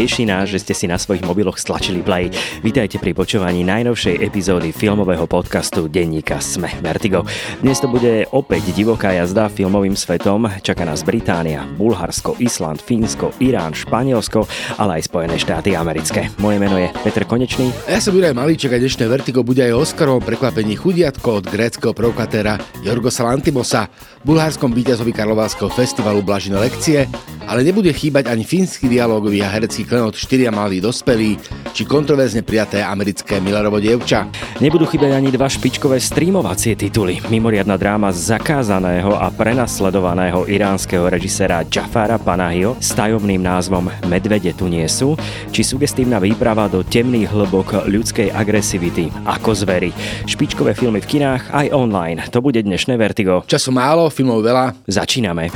Teší nás, že ste si na svojich mobiloch stlačili play. Vítajte pri počúvaní najnovšej epizódy filmového podcastu denníka Sme Vertigo. Dnes to bude opäť divoká jazda filmovým svetom. Čaká nás Británia, Bulharsko, Island, Fínsko, Irán, Španielsko, ale aj Spojené štáty americké. Moje meno je Peter Konečný. Ja som Juraj Malíček a dnešné Vertigo bude aj o Oscarovom prekvapení chudiatko od gréckého provokatéra Jorgosa Lantimosa, bulharskom víťazovi Karlovárskeho festivalu Blažine lekcie, ale nebude chýbať ani fínsky dialógový a herecký klenot štyria malí dospelí, či kontroverzne prijaté americké Millerovo dievča. Nebudú chýbať ani dva špičkové streamovacie tituly. Mimoriadná dráma zakázaného a prenasledovaného iránskeho režiséra Jafara Panahio s tajomným názvom Medvede tu nie sú, či sugestívna výprava do temných hlbok ľudskej agresivity ako zvery. Špičkové filmy v kinách aj online. To bude dnešné Vertigo. Času málo, filmov veľa. Začíname.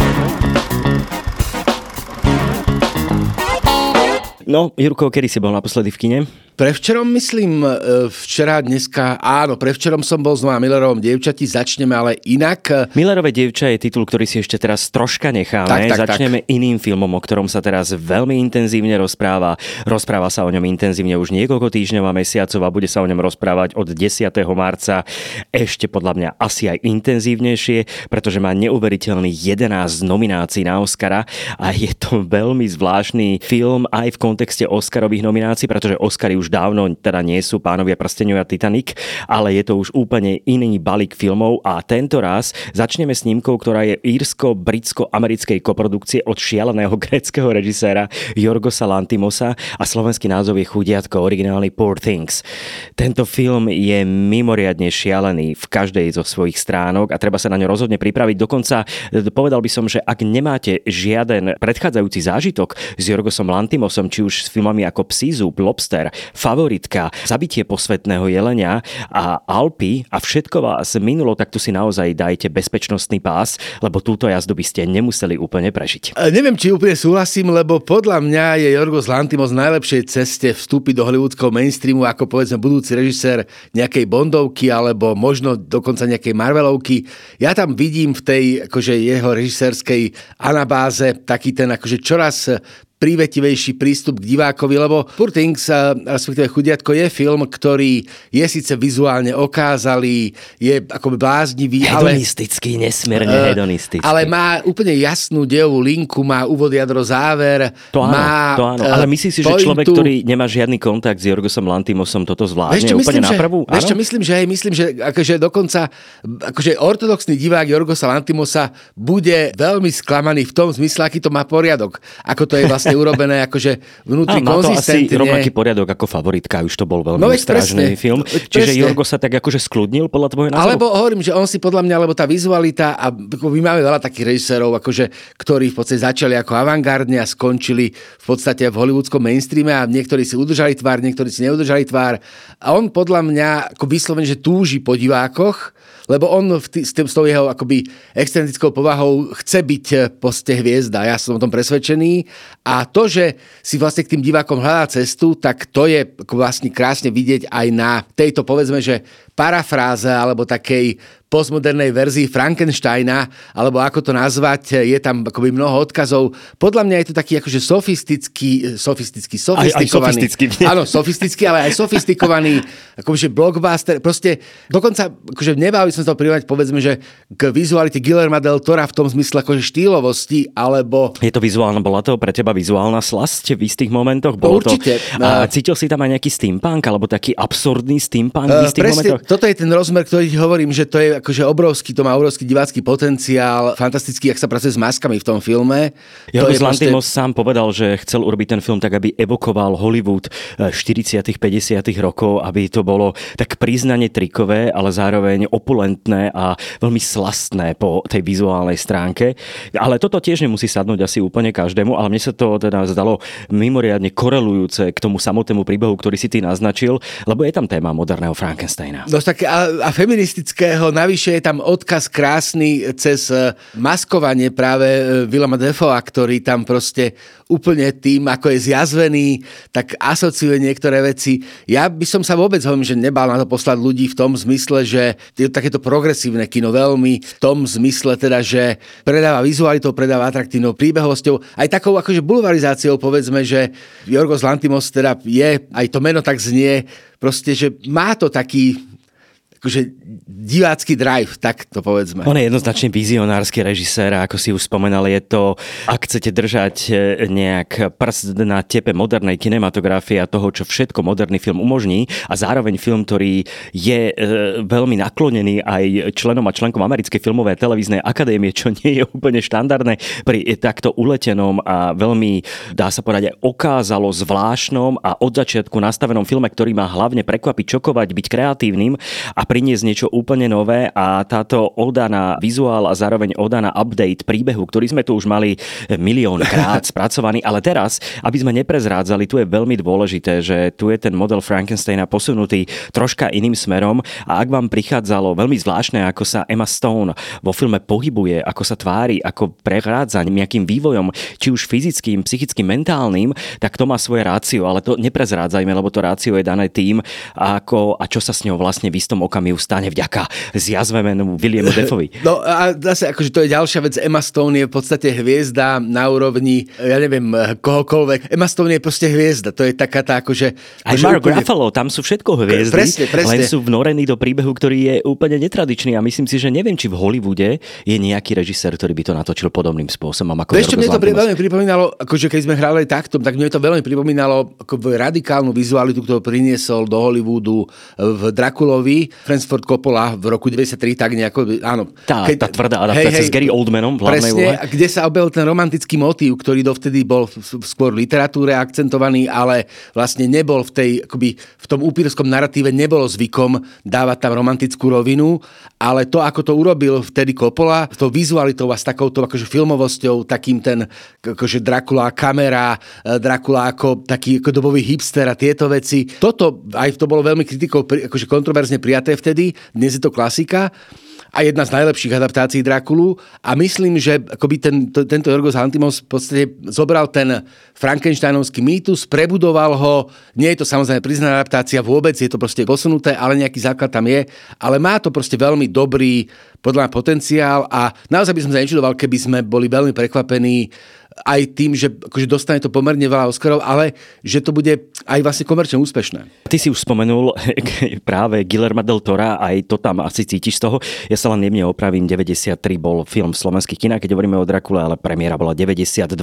No, Jurko, kedy si bol naposledy v kine? Prevčerom myslím, e, včera, dneska, áno, prevčerom som bol znova Millerovom dievčati, začneme ale inak. Millerové dievča je titul, ktorý si ešte teraz troška necháme. Tak, tak, Začneme tak. iným filmom, o ktorom sa teraz veľmi intenzívne rozpráva. Rozpráva sa o ňom intenzívne už niekoľko týždňov a mesiacov a bude sa o ňom rozprávať od 10. marca ešte podľa mňa asi aj intenzívnejšie, pretože má neuveriteľný 11 nominácií na Oscara a je to veľmi zvláštny film aj v kontexte Oscarových nominácií, pretože Oscary už už dávno teda nie sú pánovia prsteňovia Titanic, ale je to už úplne iný balík filmov a tento raz začneme snímkou, ktorá je írsko-britsko-americkej koprodukcie od šialeného greckého režiséra Jorgosa Lantimosa a slovenský názov je Chudiatko, originálny Poor Things. Tento film je mimoriadne šialený v každej zo svojich stránok a treba sa na ňo rozhodne pripraviť. Dokonca e, povedal by som, že ak nemáte žiaden predchádzajúci zážitok s Jorgosom Lantimosom, či už s filmami ako Psí zub, Lobster, favoritka, zabitie posvetného jelenia a Alpy a všetko vás minulo, tak tu si naozaj dajte bezpečnostný pás, lebo túto jazdu by ste nemuseli úplne prežiť. E, neviem, či úplne súhlasím, lebo podľa mňa je Jorgos Lantimos najlepšej ceste vstúpiť do hollywoodského mainstreamu ako povedzme budúci režisér nejakej Bondovky alebo možno dokonca nejakej Marvelovky. Ja tam vidím v tej akože jeho režisérskej anabáze taký ten akože čoraz prívetivejší prístup k divákovi, lebo Poor Things, respektíve Chudiatko, je film, ktorý je síce vizuálne okázalý, je akoby bláznivý, hedonistický, ale... nesmierne uh, hedonistický. Ale má úplne jasnú dejovú linku, má úvod, jadro, záver. To áno, má, to áno. Uh, ale myslíš si, že človek, ktorý nemá žiadny kontakt s Jorgosom Lantimosom, toto zvládne čo, úplne myslím, napravú? Že, vieš čo, myslím, že aj myslím, že akože dokonca akože ortodoxný divák Jorgosa Lantimosa bude veľmi sklamaný v tom zmysle, aký to má poriadok. Ako to je vlastne urobené akože vnútri a, konzistentne. asi rovnaký poriadok ako favoritka, už to bol veľmi no, strážny film. Čiže presne. Jorgo sa tak akože skľudnil podľa tvojho názoru? Alebo hovorím, že on si podľa mňa, lebo tá vizualita a my máme veľa takých režisérov, akože, ktorí v podstate začali ako avantgardne a skončili v podstate v hollywoodskom mainstreame a niektorí si udržali tvár, niektorí si neudržali tvár. A on podľa mňa ako vyslovene, že túži po divákoch, lebo on v tý, s, tým, s tou jeho akoby excentrickou povahou chce byť eh, poste hviezda. Ja som o tom presvedčený. A to, že si vlastne k tým divákom hľadá cestu, tak to je vlastne krásne vidieť aj na tejto, povedzme, že parafráze alebo takej postmodernej verzii Frankensteina, alebo ako to nazvať, je tam akoby mnoho odkazov. Podľa mňa je to taký akože sofistický, sofistický, sofistikovaný. Aj, aj sofistický. Áno, sofistický, ale aj sofistikovaný akože blockbuster. Proste dokonca akože nebal by som to privať, povedzme, že k vizualite Guillerma del Tora v tom zmysle akože štýlovosti, alebo... Je to vizuálna, bola to pre teba vizuálna slasť v istých momentoch? Bolo Určite. To, a cítil si tam aj nejaký steampunk, alebo taký absurdný steampunk v istých presne, momentoch? Toto je ten rozmer, ktorý hovorím, že to je akože obrovský, to má obrovský divácky potenciál, fantastický, ak sa pracuje s maskami v tom filme. Jorgos Lantimos proste... sám povedal, že chcel urobiť ten film tak, aby evokoval Hollywood 40 50 rokov, aby to bolo tak priznane trikové, ale zároveň opulentné a veľmi slastné po tej vizuálnej stránke. Ale toto tiež nemusí sadnúť asi úplne každému, ale mne sa to teda zdalo mimoriadne korelujúce k tomu samotnému príbehu, ktorý si ty naznačil, lebo je tam téma moderného Frankensteina. No tak a, a feministického, navyše Navyše je tam odkaz krásny cez e, maskovanie práve e, Willema Defoa, ktorý tam proste úplne tým, ako je zjazvený, tak asociuje niektoré veci. Ja by som sa vôbec hovorím, že nebal na to poslať ľudí v tom zmysle, že je to takéto progresívne kino veľmi v tom zmysle teda, že predáva vizualitou, predáva atraktívnou príbehovosťou, aj takou akože bulvarizáciou povedzme, že Jorgos Lantimos teda je, aj to meno tak znie, proste, že má to taký akože divácky drive, tak to povedzme. On je jednoznačne vizionársky režisér a ako si už spomenal, je to, ak chcete držať e, nejak prst na tepe modernej kinematografie a toho, čo všetko moderný film umožní a zároveň film, ktorý je e, veľmi naklonený aj členom a členkom Americkej filmovej televíznej akadémie, čo nie je úplne štandardné pri takto uletenom a veľmi, dá sa povedať, aj okázalo zvláštnom a od začiatku nastavenom filme, ktorý má hlavne prekvapiť, čokovať, byť kreatívnym a priniesť niečo úplne nové a táto oda na vizuál a zároveň oda na update príbehu, ktorý sme tu už mali milión krát spracovaný, ale teraz, aby sme neprezrádzali, tu je veľmi dôležité, že tu je ten model Frankensteina posunutý troška iným smerom a ak vám prichádzalo veľmi zvláštne, ako sa Emma Stone vo filme pohybuje, ako sa tvári, ako prechádza nejakým vývojom, či už fyzickým, psychickým, mentálnym, tak to má svoje rácio, ale to neprezrádzajme, lebo to rácio je dané tým, ako a čo sa s ňou vlastne v istom okamihu ju stane vďaka zjazvenému Williamu Defovi. No a zase, akože to je ďalšia vec. Emma Stone je v podstate hviezda na úrovni, ja neviem, kohokoľvek. Emma Stone je proste hviezda. To je taká tá akože... Aj Mark úplne... Ruffalo, tam sú všetko hviezdy. Presne, presne. Len sú vnorení do príbehu, ktorý je úplne netradičný a myslím si, že neviem, či v Hollywoode je nejaký režisér, ktorý by to natočil podobným spôsobom ako Vieš, čo mne to veľmi pripomínalo, akože keď sme hrali takto, tak mne to veľmi pripomínalo ako radikálnu vizualitu, ktorú priniesol do Hollywoodu v Drakulovi. Francis Coppola v roku 93, tak nejako, áno. Tá, keď, tá tvrdá adaptácia hej, hej, s Gary Oldmanom v presne, úlohe. kde sa objavil ten romantický motív, ktorý dovtedy bol skôr v literatúre akcentovaný, ale vlastne nebol v tej, akoby v tom upírskom narratíve nebolo zvykom dávať tam romantickú rovinu, ale to, ako to urobil vtedy Coppola, s tou vizualitou a s takouto akože filmovosťou, takým ten akože Dracula kamera, e, Dracula ako taký ako dobový hipster a tieto veci. Toto aj to bolo veľmi kritikou akože kontroverzne prijaté vtedy, dnes je to klasika a jedna z najlepších adaptácií Drakulu. A myslím, že akoby ten, to, tento Jorgos Lantimos v podstate zobral ten Frankensteinovský mýtus, prebudoval ho, nie je to samozrejme priznaná adaptácia vôbec, je to proste posunuté, ale nejaký základ tam je, ale má to proste veľmi dobrý podľa mňa potenciál. A naozaj by som sa nečudoval, keby sme boli veľmi prekvapení aj tým, že akože dostane to pomerne veľa Oscarov, ale že to bude aj vlastne komerčne úspešné. Ty si už spomenul práve Guillermo del Tora, aj to tam asi cítiš z toho. Ja sa len jemne opravím, 93 bol film v slovenských kinách, keď hovoríme o Drakule, ale premiéra bola 92.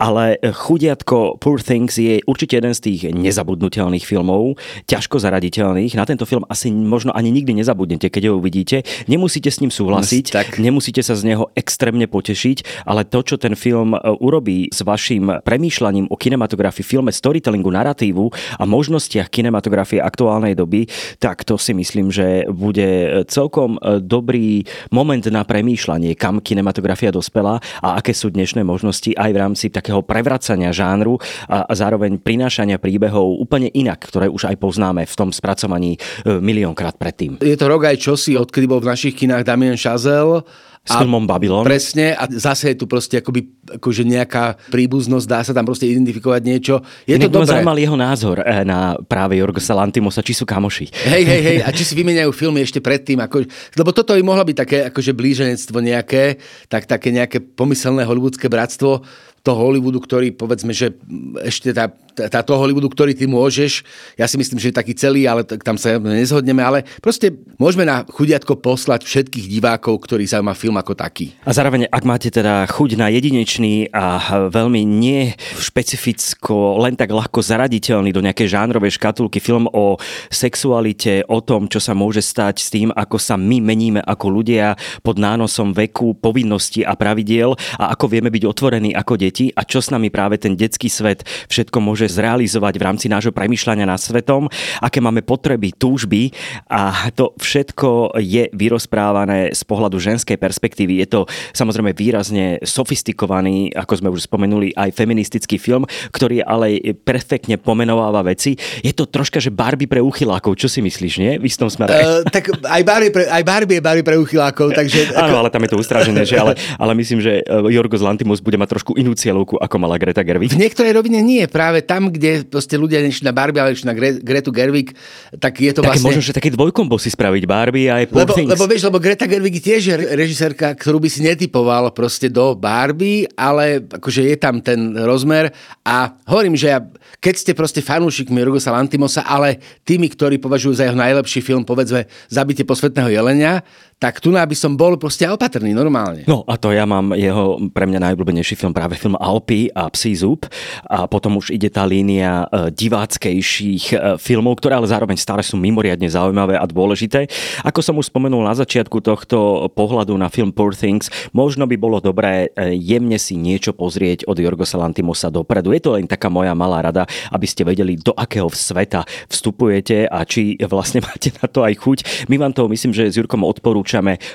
Ale Chudiatko Poor Things je určite jeden z tých nezabudnutelných filmov, ťažko zaraditeľných. Na tento film asi možno ani nikdy nezabudnete, keď ho uvidíte. Nemusíte s ním súhlasiť, tak. nemusíte sa z neho extrémne potešiť, ale to, čo ten film urobí s vašim premýšľaním o kinematografii, filme, storytellingu, narratívu a možnostiach kinematografie aktuálnej doby, tak to si myslím, že bude celkom e, dobrý moment na premýšľanie, kam kinematografia dospela a aké sú dnešné možnosti aj v rámci takého prevracania žánru a zároveň prinášania príbehov úplne inak, ktoré už aj poznáme v tom spracovaní e, miliónkrát predtým. Je to rok aj čosi, odkedy bol v našich kinách Damien Chazelle s filmom Babylon. Presne, a zase je tu proste akoby, akože nejaká príbuznosť, dá sa tam proste identifikovať niečo. Je Inak to dobré. zaujímal jeho názor eh, na práve Jorgosa Lantimosa, či sú kamoši. Hej, hej, hej, a či si vymeniajú filmy ešte predtým, ako, lebo toto by mohlo byť také akože blíženectvo nejaké, tak také nejaké pomyselné hollywoodske bratstvo toho Hollywoodu, ktorý povedzme, že ešte tá, tá, toho Hollywoodu, ktorý ty môžeš, ja si myslím, že je taký celý, ale tam sa nezhodneme, ale proste môžeme na chudiatko poslať všetkých divákov, ktorí sa film ako taký. A zároveň, ak máte teda chuť na jedinečný a veľmi nie špecificko, len tak ľahko zaraditeľný do nejakej žánrovej škatulky film o sexualite, o tom, čo sa môže stať s tým, ako sa my meníme ako ľudia pod nánosom veku, povinností a pravidiel a ako vieme byť otvorení ako deti deti a čo s nami práve ten detský svet všetko môže zrealizovať v rámci nášho premyšľania nad svetom, aké máme potreby, túžby a to všetko je vyrozprávané z pohľadu ženskej perspektívy. Je to samozrejme výrazne sofistikovaný, ako sme už spomenuli, aj feministický film, ktorý ale perfektne pomenováva veci. Je to troška, že Barbie pre uchylákov. Čo si myslíš, nie? V istom smere. Uh, tak aj Barbie, pre, aj Barbie je Barbie pre uchylákov, takže... Áno, ale tam je to ustražené, že? Ale, ale myslím, že Jorgos Lantimos bude mať trošku inú cieľovku, ako mala Greta Gerwig? V niektorej rovine nie. Práve tam, kde proste ľudia nešli na Barbie, ale išli na Gre- Gretu Gerwig, tak je to Také vlastne... možno, že taký dvojkombo si spraviť Barbie a aj Poor lebo, Things. lebo vieš, lebo Greta Gerwig tiež je režisérka, ktorú by si netypoval proste do Barbie, ale akože je tam ten rozmer a hovorím, že ja, keď ste proste fanúšikmi Rugosa Lantimosa, ale tými, ktorí považujú za jeho najlepší film, povedzme Zabitie posvetného jelenia, tak tu by som bol proste opatrný normálne. No a to ja mám jeho pre mňa najobľúbenejší film, práve film Alpy a Psí zub. A potom už ide tá línia e, diváckejších e, filmov, ktoré ale zároveň stále sú mimoriadne zaujímavé a dôležité. Ako som už spomenul na začiatku tohto pohľadu na film Poor Things, možno by bolo dobré e, jemne si niečo pozrieť od Jorgosa Lantimosa dopredu. Je to len taká moja malá rada, aby ste vedeli, do akého sveta vstupujete a či vlastne máte na to aj chuť. My vám to myslím, že s Jurkom odporúčame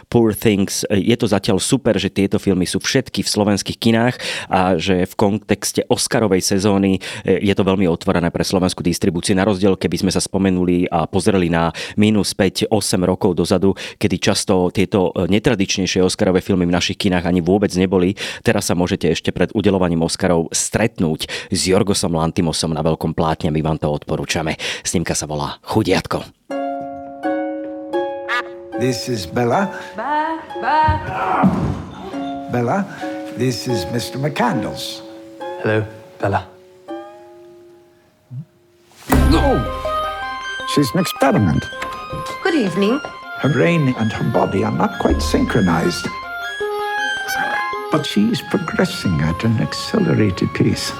Poor Things. Je to zatiaľ super, že tieto filmy sú všetky v slovenských kinách a že v kontexte Oscarovej sezóny e, je to veľmi otvorené pre slovenskú distribúciu. Na rozdiel, keby sme sa spomenuli a pozreli na minus 5-8 rokov dozadu, kedy často tieto e, netradičnejšie Oscarové filmy v našich kinách ani vôbec neboli. Teraz sa môžete ešte pred udelovaním Oscarov stretnúť s Jorgosom Lantimosom na veľkom plátne. My vám to odporúčame. Snímka sa volá Chudiatko. This is Bella. Ba, ba. Bella, this is Mr. McCandles. Hello, Bella. No! She's an experiment. Good evening. Her brain and her body are not quite synchronized. But she's progressing at an accelerated pace.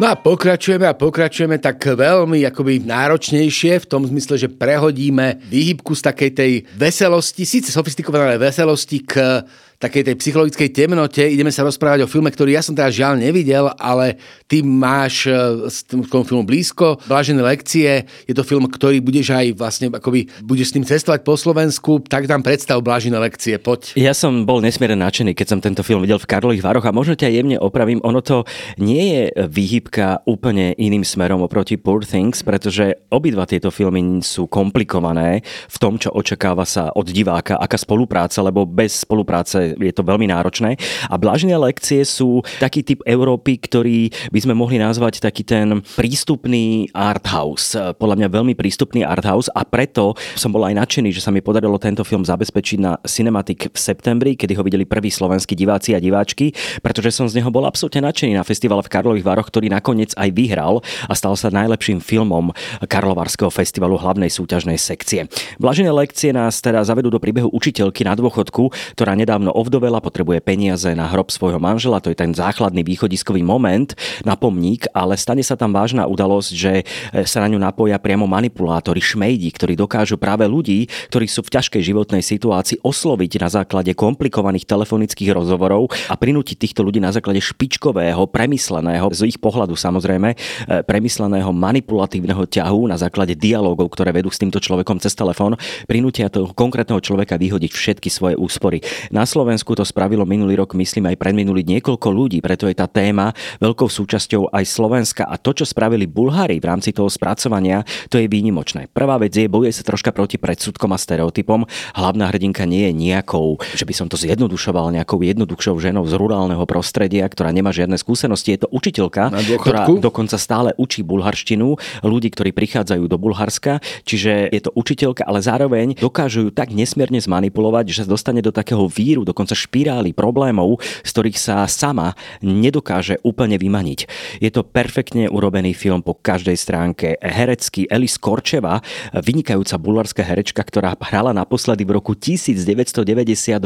No a pokračujeme a pokračujeme tak veľmi akoby náročnejšie v tom zmysle, že prehodíme výhybku z takej tej veselosti, síce sofistikované veselosti k takej tej psychologickej temnote. Ideme sa rozprávať o filme, ktorý ja som teda žiaľ nevidel, ale ty máš s e, tomu filmu blízko. Blažené lekcie, je to film, ktorý budeš aj vlastne akoby budeš s ním cestovať po Slovensku, tak tam predstav Blažené lekcie, poď. Ja som bol nesmierne nadšený, keď som tento film videl v Karlových Vároch a možno ťa jemne opravím, ono to nie je výhybka úplne iným smerom oproti Poor Things, pretože obidva tieto filmy sú komplikované v tom, čo očakáva sa od diváka, aká spolupráca, lebo bez spolupráce je to veľmi náročné. A blažené lekcie sú taký typ Európy, ktorý by sme mohli nazvať taký ten prístupný art house. Podľa mňa veľmi prístupný art house a preto som bol aj nadšený, že sa mi podarilo tento film zabezpečiť na Cinematic v septembri, kedy ho videli prví slovenskí diváci a diváčky, pretože som z neho bol absolútne nadšený na festivale v Karlových Vároch, ktorý nakoniec aj vyhral a stal sa najlepším filmom Karlovarského festivalu hlavnej súťažnej sekcie. Blažené lekcie nás teda zavedú do príbehu učiteľky na dôchodku, ktorá nedávno ovdovela, potrebuje peniaze na hrob svojho manžela, to je ten základný východiskový moment na pomník, ale stane sa tam vážna udalosť, že e, sa na ňu napoja priamo manipulátori, šmejdi, ktorí dokážu práve ľudí, ktorí sú v ťažkej životnej situácii osloviť na základe komplikovaných telefonických rozhovorov a prinútiť týchto ľudí na základe špičkového, premysleného, z ich pohľadu samozrejme, e, premysleného manipulatívneho ťahu na základe dialogov, ktoré vedú s týmto človekom cez telefón, prinútia toho konkrétneho človeka vyhodiť všetky svoje úspory. Na Slovensku Slovensku to spravilo minulý rok, myslím aj predminulý niekoľko ľudí, preto je tá téma veľkou súčasťou aj Slovenska a to, čo spravili Bulhári v rámci toho spracovania, to je výnimočné. Prvá vec je, bojuje sa troška proti predsudkom a stereotypom. Hlavná hrdinka nie je nejakou, že by som to zjednodušoval, nejakou jednoduchšou ženou z rurálneho prostredia, ktorá nemá žiadne skúsenosti. Je to učiteľka, ktorá dokonca stále učí bulharštinu ľudí, ktorí prichádzajú do Bulharska, čiže je to učiteľka, ale zároveň dokážu ju tak nesmierne zmanipulovať, že sa dostane do takého víru, do dokonca špirály problémov, z ktorých sa sama nedokáže úplne vymaniť. Je to perfektne urobený film po každej stránke. Herecký Elis Korčeva, vynikajúca bulvarská herečka, ktorá hrala naposledy v roku 1992.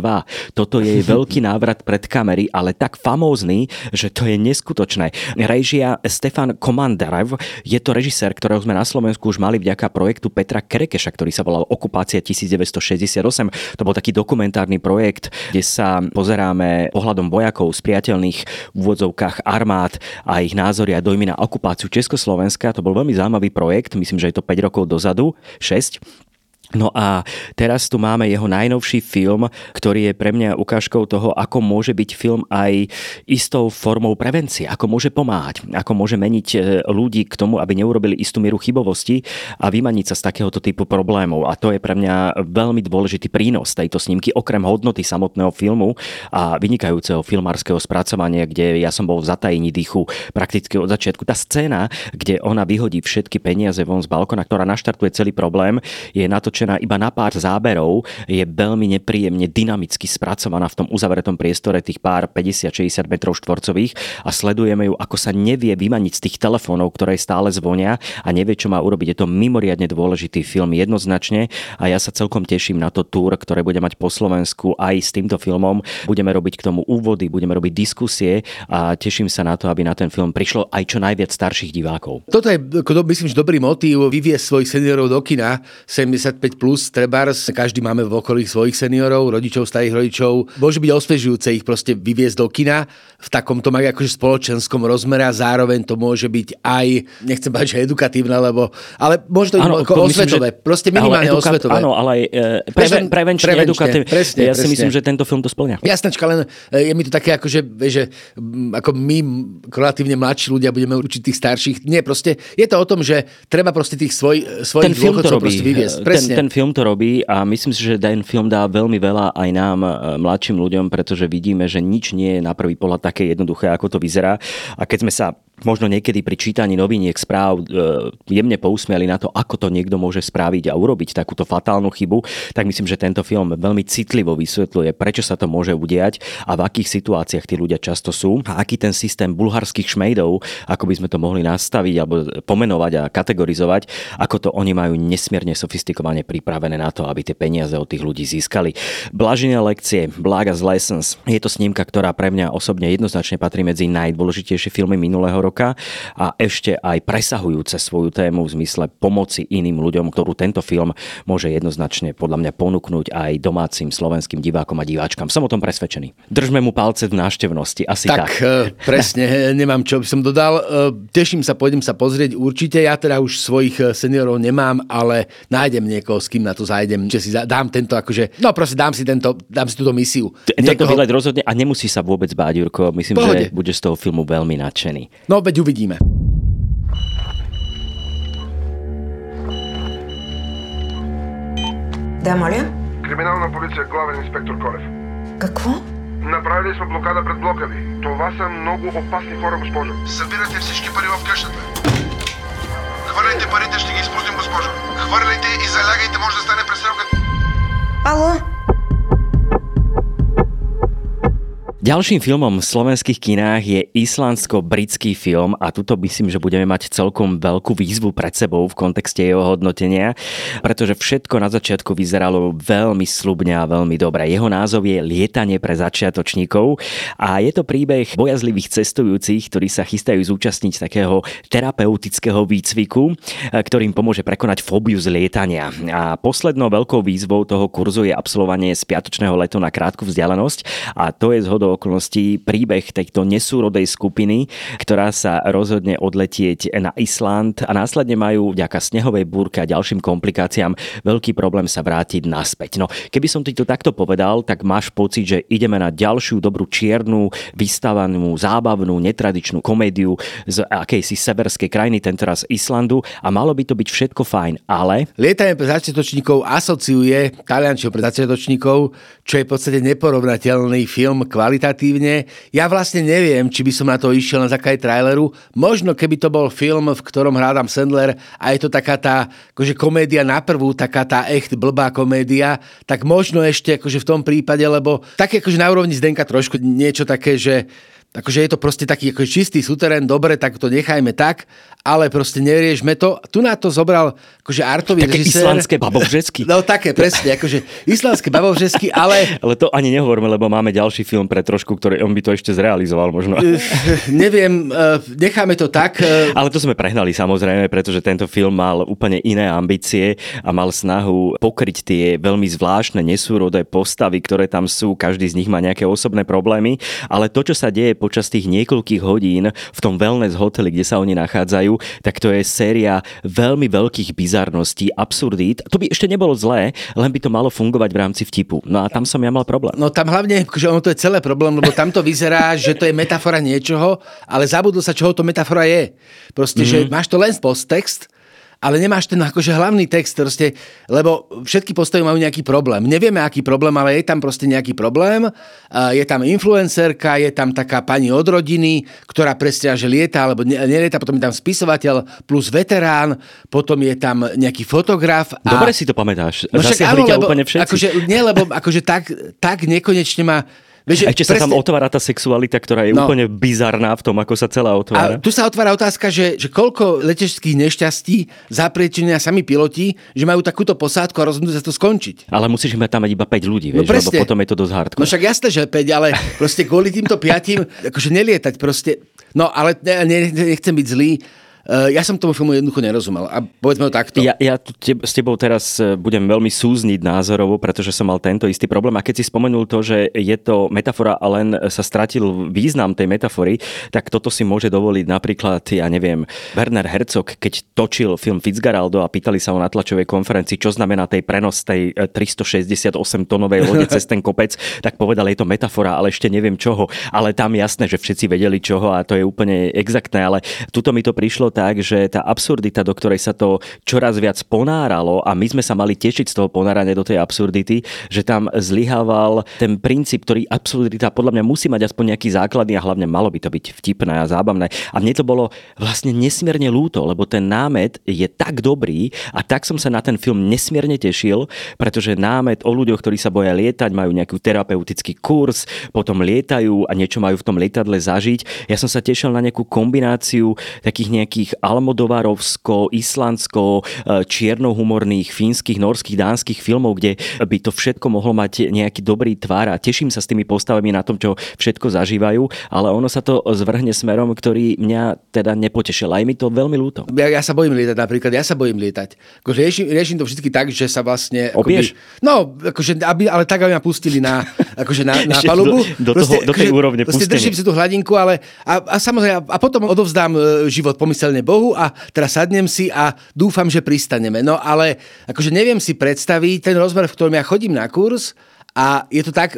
Toto je jej veľký návrat pred kamery, ale tak famózny, že to je neskutočné. Režia Stefan Komandarev je to režisér, ktorého sme na Slovensku už mali vďaka projektu Petra Kerekeša, ktorý sa volal Okupácia 1968. To bol taký dokumentárny projekt, kde sa pozeráme pohľadom vojakov z priateľných úvodzovkách armád a ich názory a dojmy na okupáciu Československa. To bol veľmi zaujímavý projekt, myslím, že je to 5 rokov dozadu, 6 No a teraz tu máme jeho najnovší film, ktorý je pre mňa ukážkou toho, ako môže byť film aj istou formou prevencie, ako môže pomáhať, ako môže meniť e, ľudí k tomu, aby neurobili istú mieru chybovosti a vymaniť sa z takéhoto typu problémov. A to je pre mňa veľmi dôležitý prínos tejto snímky, okrem hodnoty samotného filmu a vynikajúceho filmárskeho spracovania, kde ja som bol v zatajení dýchu prakticky od začiatku. Tá scéna, kde ona vyhodí všetky peniaze von z balkona, ktorá naštartuje celý problém, je natočená iba na pár záberov, je veľmi nepríjemne dynamicky spracovaná v tom uzavretom priestore tých pár 50-60 metrov štvorcových a sledujeme ju, ako sa nevie vymaniť z tých telefónov, ktoré stále zvonia a nevie, čo má urobiť. Je to mimoriadne dôležitý film jednoznačne a ja sa celkom teším na to túr, ktoré bude mať po Slovensku aj s týmto filmom. Budeme robiť k tomu úvody, budeme robiť diskusie a teším sa na to, aby na ten film prišlo aj čo najviac starších divákov. Toto je, myslím, že dobrý motív vyviesť svojich seniorov do kina 75 plus, trebárs, každý máme v okolí svojich seniorov, rodičov, starých rodičov. Môže byť osvežujúce ich proste vyviesť do kina v takomto aj akože spoločenskom rozmere a zároveň to môže byť aj, nechcem povedať, že edukatívne, lebo, ale môže to byť ano, osvetové, že, proste minimálne eduka- osvetové. Áno, ale aj e, preven, prevenčne, prevenčne edukatívne. Presne, ja presne. si myslím, že tento film to splňa. Jasnačka, len e, je mi to také, ako, že, ako my, relatívne mladší ľudia, budeme učiť tých starších. Nie, proste je to o tom, že treba proste tých svoj, svojich to robí. vyviesť. Presne. Ten, ten film to robí a myslím si, že ten film dá veľmi veľa aj nám, e, mladším ľuďom, pretože vidíme, že nič nie je na prvý pohľad také jednoduché, ako to vyzerá. A keď sme sa možno niekedy pri čítaní noviniek správ e, jemne pousmiali na to, ako to niekto môže spraviť a urobiť takúto fatálnu chybu, tak myslím, že tento film veľmi citlivo vysvetľuje, prečo sa to môže udiať a v akých situáciách tí ľudia často sú a aký ten systém bulharských šmejdov, ako by sme to mohli nastaviť alebo pomenovať a kategorizovať, ako to oni majú nesmierne sofistikovane pripravené na to, aby tie peniaze od tých ľudí získali. Blažené lekcie, Blaga's Lessons, je to snímka, ktorá pre mňa osobne jednoznačne patrí medzi najdôležitejšie filmy minulého roka a ešte aj presahujúce svoju tému v zmysle pomoci iným ľuďom, ktorú tento film môže jednoznačne podľa mňa ponúknuť aj domácim slovenským divákom a diváčkam. Som o tom presvedčený. Držme mu palce v návštevnosti, asi tak. Tak, e, presne, nemám čo by som dodal. E, teším sa, pôjdem sa pozrieť určite. Ja teda už svojich e, seniorov nemám, ale nájdem niekoho, s kým na to zájdem, že si dám tento, akože, no proste dám si, tento, dám si túto misiu. Tento výlet rozhodne a nemusí sa vôbec báť, Jurko. Myslím, že bude z toho filmu veľmi nadšený. No No, veď uvidíme. Да, моля? Криминална полиция, главен инспектор Колев. Какво? Направили сме блокада пред блока ви. Това са много опасни хора, госпожо. Събирате всички пари в къщата. Хвърляйте парите, ще ги изпустим, госпожо. Ďalším filmom v slovenských kinách je islandsko-britský film a tuto myslím, že budeme mať celkom veľkú výzvu pred sebou v kontexte jeho hodnotenia, pretože všetko na začiatku vyzeralo veľmi slubne a veľmi dobre. Jeho názov je Lietanie pre začiatočníkov a je to príbeh bojazlivých cestujúcich, ktorí sa chystajú zúčastniť takého terapeutického výcviku, ktorým pomôže prekonať fóbiu z lietania. A poslednou veľkou výzvou toho kurzu je absolvovanie spiatočného letu na krátku vzdialenosť a to je zhodou okolností príbeh tejto nesúrodej skupiny, ktorá sa rozhodne odletieť na Island a následne majú vďaka snehovej búrke a ďalším komplikáciám veľký problém sa vrátiť naspäť. No, keby som ti to takto povedal, tak máš pocit, že ideme na ďalšiu dobrú čiernu, vystavanú, zábavnú, netradičnú komédiu z akejsi severskej krajiny, tentoraz Islandu a malo by to byť všetko fajn, ale... Lietanie pre začiatočníkov asociuje taliančov pre začiatočníkov, čo je v podstate neporovnateľný film kvalita kvalitatívne. Ja vlastne neviem, či by som na to išiel na základe traileru. Možno keby to bol film, v ktorom hrádam Sandler a je to taká tá akože komédia na prvú, taká tá echt blbá komédia, tak možno ešte akože v tom prípade, lebo také akože na úrovni Zdenka trošku niečo také, že akože je to proste taký ako čistý suterén, dobre, tak to nechajme tak, ale proste neriešme to. Tu na to zobral akože artový také režisér. islandské babovžesky. No také, presne, akože islandské babovžesky, ale... Ale to ani nehovoríme, lebo máme ďalší film pre trošku, ktorý on by to ešte zrealizoval možno. Neviem, eh, necháme to tak. Eh. Ale to sme prehnali samozrejme, pretože tento film mal úplne iné ambície a mal snahu pokryť tie veľmi zvláštne, nesúrodé postavy, ktoré tam sú. Každý z nich má nejaké osobné problémy, ale to, čo sa deje počas tých niekoľkých hodín v tom wellness hoteli, kde sa oni nachádzajú, tak to je séria veľmi veľkých bizarností, absurdít. To by ešte nebolo zlé, len by to malo fungovať v rámci vtipu. No a tam som ja mal problém. No tam hlavne, že ono to je celé problém, lebo tam to vyzerá, že to je metafora niečoho, ale zabudol sa, čoho to metafora je. Proste, mm-hmm. že mhm. máš to len posttext, ale nemáš ten akože hlavný text, proste, lebo všetky postavy majú nejaký problém. Nevieme, aký problém, ale je tam proste nejaký problém. Je tam influencerka, je tam taká pani od rodiny, ktorá prestia, že lieta, alebo nelieta, potom je tam spisovateľ plus veterán, potom je tam nejaký fotograf. A... Dobre si to pamätáš. No však áno, lebo, úplne všetci. Akože, nie, lebo akože tak, tak nekonečne ma Vieš, Ešte presne... sa tam otvára tá sexualita, ktorá je no. úplne bizarná v tom, ako sa celá otvára. A tu sa otvára otázka, že, že koľko leteckých nešťastí zapriečenia sami piloti, že majú takúto posádku a rozhodnú sa to skončiť. Ale musíš mať tam iba 5 ľudí, vieš, no presne. lebo potom je to dosť hardcore. No však jasné, že 5, ale proste kvôli týmto piatim, akože nelietať proste. No ale ne, ne, nechcem byť zlý, ja som tomu filmu jednoducho nerozumel. A povedzme to takto. Ja, ja te, s tebou teraz eh, budem veľmi súzniť názorovo, pretože som mal tento istý problém. A keď si spomenul to, že je to metafora a len sa stratil význam tej metafory, tak toto si môže dovoliť napríklad, ja neviem, Werner Herzog, keď točil film Fitzgeraldo a pýtali sa o na tlačovej konferencii, čo znamená tej prenos tej 368 eh, tonovej lode cez ten kopec, tak povedal, je to metafora, ale ešte neviem čoho. Ale tam jasné, že všetci vedeli čoho a to je úplne exaktné, ale tuto mi to prišlo tak, že tá absurdita, do ktorej sa to čoraz viac ponáralo a my sme sa mali tešiť z toho ponárania do tej absurdity, že tam zlyhával ten princíp, ktorý absurdita podľa mňa musí mať aspoň nejaký základný a hlavne malo by to byť vtipné a zábavné. A mne to bolo vlastne nesmierne lúto, lebo ten námet je tak dobrý a tak som sa na ten film nesmierne tešil, pretože námet o ľuďoch, ktorí sa boja lietať, majú nejaký terapeutický kurz, potom lietajú a niečo majú v tom lietadle zažiť. Ja som sa tešil na nejakú kombináciu takých nejakých takých almodovarovsko, islandsko, e, čiernohumorných, fínskych, norských, dánskych filmov, kde by to všetko mohlo mať nejaký dobrý tvár a teším sa s tými postavami na tom, čo všetko zažívajú, ale ono sa to zvrhne smerom, ktorý mňa teda nepotešil. Aj mi to veľmi ľúto. Ja, ja sa bojím lietať napríklad, ja sa bojím lietať. Akože riešim, riešim to všetky tak, že sa vlastne... Akoby, no, akože, aby, ale tak, aby ma pustili na, akože na, na palubu. Do, do, proste, toho, do tej akože, úrovne proste držím si tú hladinku, ale a, a samozrejme, a potom odovzdám e, život pomyselne chválené Bohu a teraz sadnem si a dúfam, že pristaneme. No ale akože neviem si predstaviť ten rozmer, v ktorom ja chodím na kurz, a je to tak,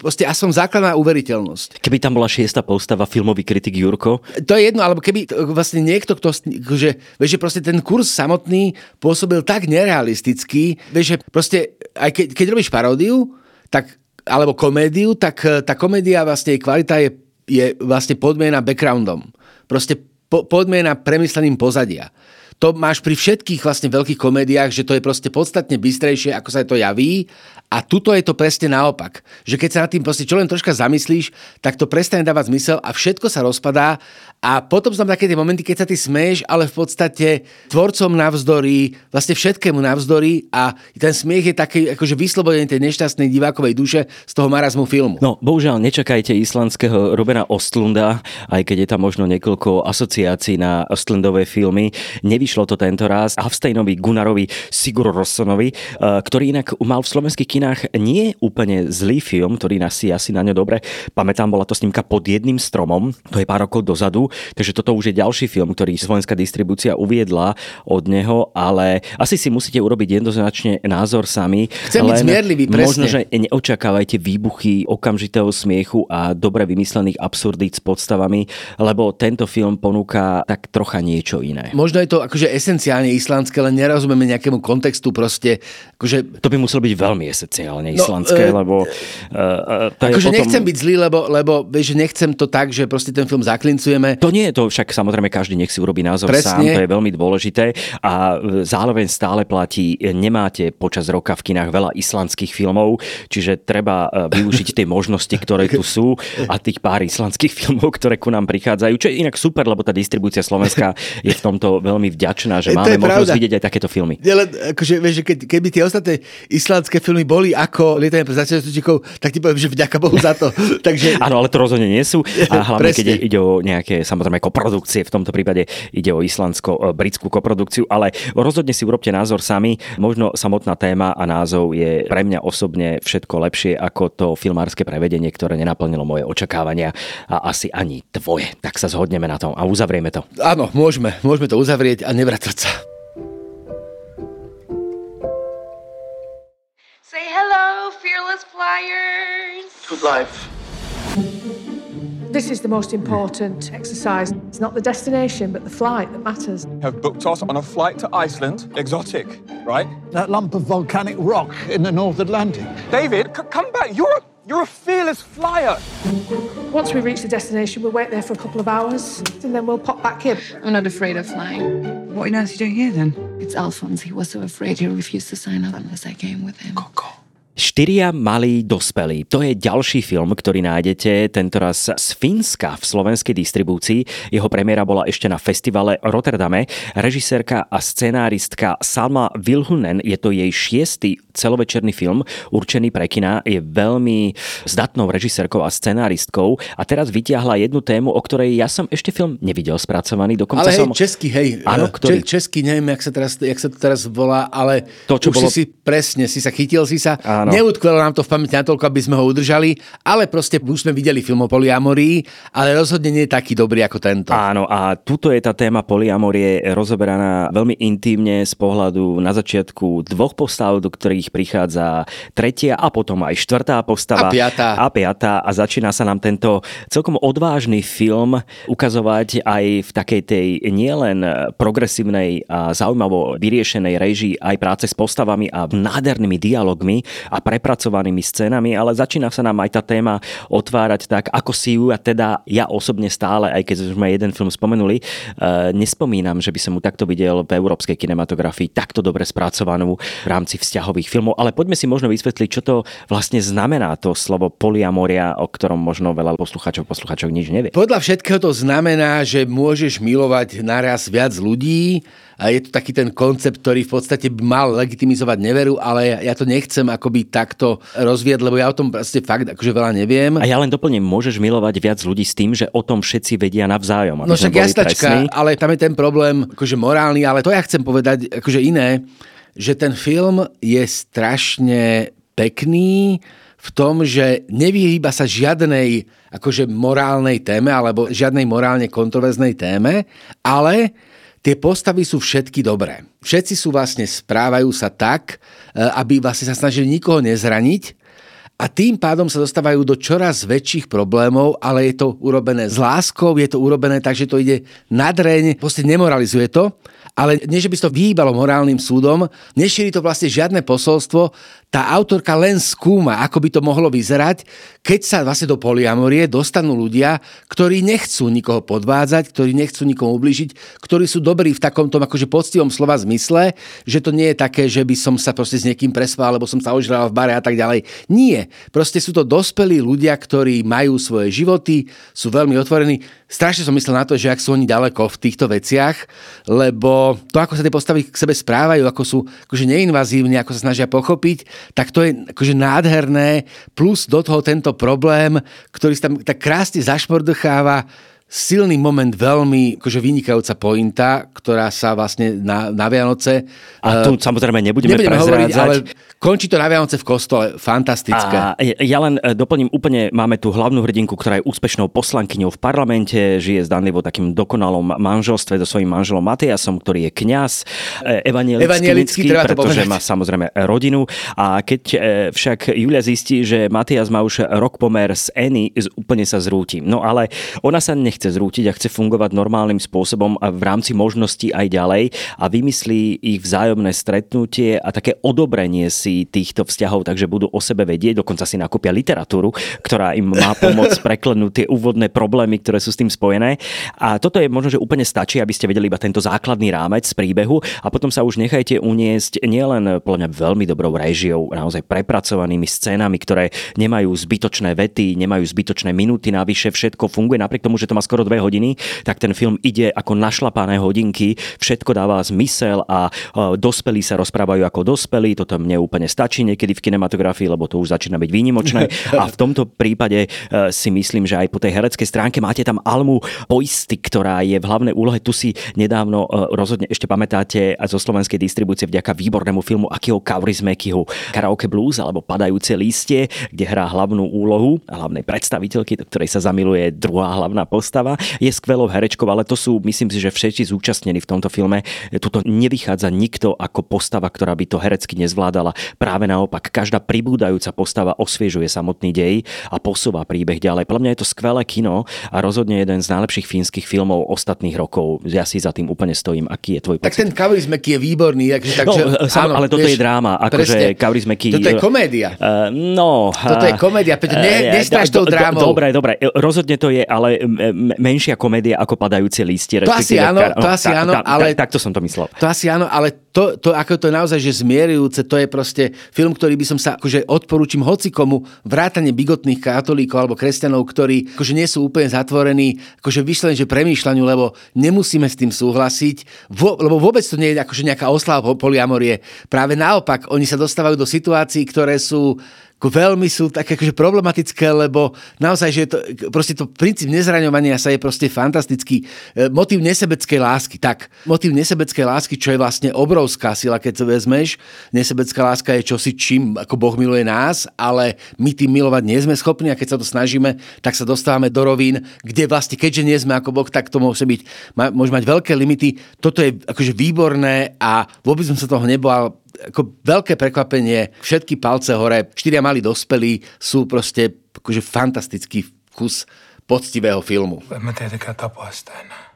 proste aspoň základná uveriteľnosť. Keby tam bola šiesta postava, filmový kritik Jurko? To je jedno, alebo keby vlastne niekto, kto, že, vieš, že proste ten kurz samotný pôsobil tak nerealisticky, vieš, že proste, aj keď, keď robíš paródiu, tak, alebo komédiu, tak tá komédia vlastne, jej kvalita je, je vlastne podmienená backgroundom. Proste po, podmiena premysleným pozadia. To máš pri všetkých vlastne veľkých komédiách, že to je proste podstatne bystrejšie, ako sa to javí a tuto je to presne naopak. Že keď sa nad tým proste čo len troška zamyslíš, tak to prestane dávať zmysel a všetko sa rozpadá a potom sú také tie momenty, keď sa ty smeješ, ale v podstate tvorcom navzdory, vlastne všetkému navzdory a ten smiech je taký akože vyslobodenie tej nešťastnej divákovej duše z toho marazmu filmu. No, bohužiaľ, nečakajte islandského Robena Ostlunda, aj keď je tam možno niekoľko asociácií na Ostlundové filmy. Nevyšlo to tento raz. Havstejnovi, Gunarovi, Sigur Rossonovi, eh, ktorý inak mal v slovenských kinách nie je úplne zlý film, ktorý nás si asi na ňo dobre pamätám, bola to snímka pod jedným stromom, to je pár rokov dozadu, takže toto už je ďalší film, ktorý slovenská distribúcia uviedla od neho, ale asi si musíte urobiť jednoznačne názor sami. Chcem byť zmierlivý, presne. Možno, že neočakávajte výbuchy okamžitého smiechu a dobre vymyslených absurdít s podstavami, lebo tento film ponúka tak trocha niečo iné. Možno je to akože esenciálne islandské, len nerozumieme nejakému kontextu proste. Akože... To by muselo byť veľmi esenciálne špeciálne no, islandské, uh, lebo... Uh, to akože potom... nechcem byť zlý, lebo, lebo vieš, nechcem to tak, že proste ten film zaklincujeme. To nie je to, však samozrejme každý nech si urobí názor Presne. sám, to je veľmi dôležité a zároveň stále platí, nemáte počas roka v kinách veľa islandských filmov, čiže treba využiť tie možnosti, ktoré tu sú a tých pár islandských filmov, ktoré ku nám prichádzajú, čo je inak super, lebo tá distribúcia slovenská je v tomto veľmi vďačná, že máme možnosť vidieť aj takéto filmy. Ale, akože, vieš, keď, keby tie ostatné islandské filmy boli ako lietanie pre začiatočníkov, tak ti poviem, že vďaka Bohu za to. Takže... Áno, ale to rozhodne nie sú. A hlavne, Presne. keď ide o nejaké, samozrejme, koprodukcie, v tomto prípade ide o islandsko-britskú koprodukciu, ale rozhodne si urobte názor sami. Možno samotná téma a názov je pre mňa osobne všetko lepšie ako to filmárske prevedenie, ktoré nenaplnilo moje očakávania a asi ani tvoje. Tak sa zhodneme na tom a uzavrieme to. Áno, môžeme. Môžeme to uzavrieť a nevracať sa. Hello, fearless flyers. Good life. This is the most important exercise. It's not the destination, but the flight that matters. Have booked us on a flight to Iceland. Exotic, right? That lump of volcanic rock in the North Atlantic. David, c- come back. You're a, you're a fearless flyer. Once we reach the destination, we'll wait there for a couple of hours, and then we'll pop back in. I'm not afraid of flying. What on earth are you doing here then? It's Alphonse. He was so afraid he refused to sign up unless I came with him. Go, go. Štyria malí dospelí. To je ďalší film, ktorý nájdete tentoraz z Fínska v slovenskej distribúcii. Jeho premiéra bola ešte na festivale Rotterdame. Režisérka a scenáristka Salma Vilhunen, je to jej šiestý celovečerný film určený pre kina. Je veľmi zdatnou režisérkou a scenáristkou a teraz vytiahla jednu tému, o ktorej ja som ešte film nevidel spracovaný. Dokonca ale hej, som... český, hej. Áno, ktorý... Český, neviem, jak sa, teraz, jak sa to teraz volá, ale to, čo už bolo... si, si presne, si sa chytil, si sa... Áno. Neutkvelo nám to v pamäti natoľko, aby sme ho udržali, ale proste už sme videli film o polyamorii, ale rozhodne nie je taký dobrý ako tento. Áno, a tuto je tá téma polyamorie rozoberaná veľmi intimne z pohľadu na začiatku dvoch postav, do ktorých prichádza tretia a potom aj štvrtá postava. A piatá. A piatá a začína sa nám tento celkom odvážny film ukazovať aj v takej tej nielen progresívnej a zaujímavo vyriešenej režii aj práce s postavami a nádhernými dialogmi a prepracovanými scénami, ale začína sa nám aj tá téma otvárať tak, ako si ju a teda ja osobne stále, aj keď sme jeden film spomenuli, uh, nespomínam, že by som mu takto videl v európskej kinematografii takto dobre spracovanú v rámci vzťahových filmov, ale poďme si možno vysvetliť, čo to vlastne znamená to slovo poliamoria, o ktorom možno veľa poslucháčov, poslucháčov nič nevie. Podľa všetkého to znamená, že môžeš milovať naraz viac ľudí, je to taký ten koncept, ktorý v podstate by mal legitimizovať neveru, ale ja to nechcem akoby takto rozvieť, lebo ja o tom proste fakt akože veľa neviem. A ja len doplním, môžeš milovať viac ľudí s tým, že o tom všetci vedia navzájom. No však jasnačka, ale tam je ten problém akože morálny, ale to ja chcem povedať akože iné, že ten film je strašne pekný, v tom, že nevyhýba sa žiadnej akože morálnej téme alebo žiadnej morálne kontroverznej téme, ale tie postavy sú všetky dobré. Všetci sú vlastne, správajú sa tak, aby vlastne sa snažili nikoho nezraniť a tým pádom sa dostávajú do čoraz väčších problémov, ale je to urobené s láskou, je to urobené tak, že to ide nadreň, proste nemoralizuje to, ale nie, že by to vyhýbalo morálnym súdom, nešíri to vlastne žiadne posolstvo, tá autorka len skúma, ako by to mohlo vyzerať, keď sa vlastne do polyamorie dostanú ľudia, ktorí nechcú nikoho podvádzať, ktorí nechcú nikomu ubližiť, ktorí sú dobrí v takomto akože poctivom slova zmysle, že to nie je také, že by som sa proste s niekým prespal, alebo som sa ožral v bare a tak ďalej. Nie. Proste sú to dospelí ľudia, ktorí majú svoje životy, sú veľmi otvorení. Strašne som myslel na to, že ak sú oni ďaleko v týchto veciach, lebo to, ako sa tie postavy k sebe správajú, ako sú akože neinvazívne, ako sa snažia pochopiť, tak to je akože nádherné, plus do toho tento problém, ktorý sa tam tak krásne zašmordocháva, silný moment, veľmi akože vynikajúca pointa, ktorá sa vlastne na, na Vianoce... A tu uh, samozrejme nebudeme, nebudeme hovoriť, ale končí to na Vianoce v kostole. Fantastické. A ja len e, doplním úplne, máme tu hlavnú hrdinku, ktorá je úspešnou poslankyňou v parlamente, žije zdanlivo takým dokonalom manželstve so svojím manželom Matiasom, ktorý je kňaz, e, evanielický, pretože má samozrejme rodinu. A keď však Julia zistí, že Matias má už rok pomer s Eny, úplne sa zrúti. No ale ona sa nechce chce zrútiť a chce fungovať normálnym spôsobom a v rámci možností aj ďalej a vymyslí ich vzájomné stretnutie a také odobrenie si týchto vzťahov, takže budú o sebe vedieť, dokonca si nakúpia literatúru, ktorá im má pomôcť preklenúť tie úvodné problémy, ktoré sú s tým spojené. A toto je možno, že úplne stačí, aby ste vedeli iba tento základný rámec z príbehu a potom sa už nechajte uniesť nielen podľa mňa veľmi dobrou režiou, naozaj prepracovanými scénami, ktoré nemajú zbytočné vety, nemajú zbytočné minúty navyše, všetko funguje napriek tomu, že to má skoro dve hodiny, tak ten film ide ako našlapané hodinky, všetko dáva zmysel a dospelí sa rozprávajú ako dospelí, toto mne úplne stačí niekedy v kinematografii, lebo to už začína byť výnimočné. A v tomto prípade e, si myslím, že aj po tej hereckej stránke máte tam Almu Poisty, ktorá je v hlavnej úlohe. Tu si nedávno e, rozhodne ešte pamätáte zo slovenskej distribúcie vďaka výbornému filmu Akio Kaurismäkiho Karaoke Blues alebo Padajúce lístie, kde hrá hlavnú úlohu hlavnej predstaviteľky, do ktorej sa zamiluje druhá hlavná postava. Je skvelou herečkou, ale to sú, myslím si, že všetci zúčastnení v tomto filme. Tuto nevychádza nikto ako postava, ktorá by to herecky nezvládala. Práve naopak, každá pribúdajúca postava osviežuje samotný dej a posúva príbeh ďalej. Podľa mňa je to skvelé kino a rozhodne jeden z najlepších fínskych filmov ostatných rokov. Ja si za tým úplne stojím. Aký je tvoj pocit? Tak ten Kaurismäki je výborný. Takže, takže, no, áno, ale toto vieš, je dráma. Akože Kaurismäki... Toto je komédia. Uh, no... Toto je komédia. Peťo, ne, uh, nestraš tou drámou. Dobre, dobre. Rozhodne to je ale menšia komédia ako padajúce listie. To asi áno, to asi áno, ale... Takto som to myslel. To asi áno, ale to, to, ako to je naozaj že zmierujúce, to je proste film, ktorý by som sa akože odporúčim hocikomu vrátane bigotných katolíkov alebo kresťanov, ktorí akože nie sú úplne zatvorení, akože vyšlení, že premýšľaňu, lebo nemusíme s tým súhlasiť, vo, lebo vôbec to nie je akože nejaká oslava poliamorie. Práve naopak, oni sa dostávajú do situácií, ktoré sú veľmi sú také akože problematické, lebo naozaj, že to, proste to princíp nezraňovania sa je proste fantastický. E, motív nesebeckej lásky, tak, motív nesebeckej lásky, čo je vlastne obrovská sila, keď to vezmeš. Nesebecká láska je čosi, čím ako Boh miluje nás, ale my tým milovať nie sme schopní a keď sa to snažíme, tak sa dostávame do rovín, kde vlastne, keďže nie sme ako Boh, tak to môže byť, môže mať veľké limity. Toto je akože výborné a vôbec som sa toho nebal ako veľké prekvapenie, všetky palce hore, štyria mali dospelí, sú proste akože fantastický kus poctivého filmu. En mä tietenkään tapaa sitä enää.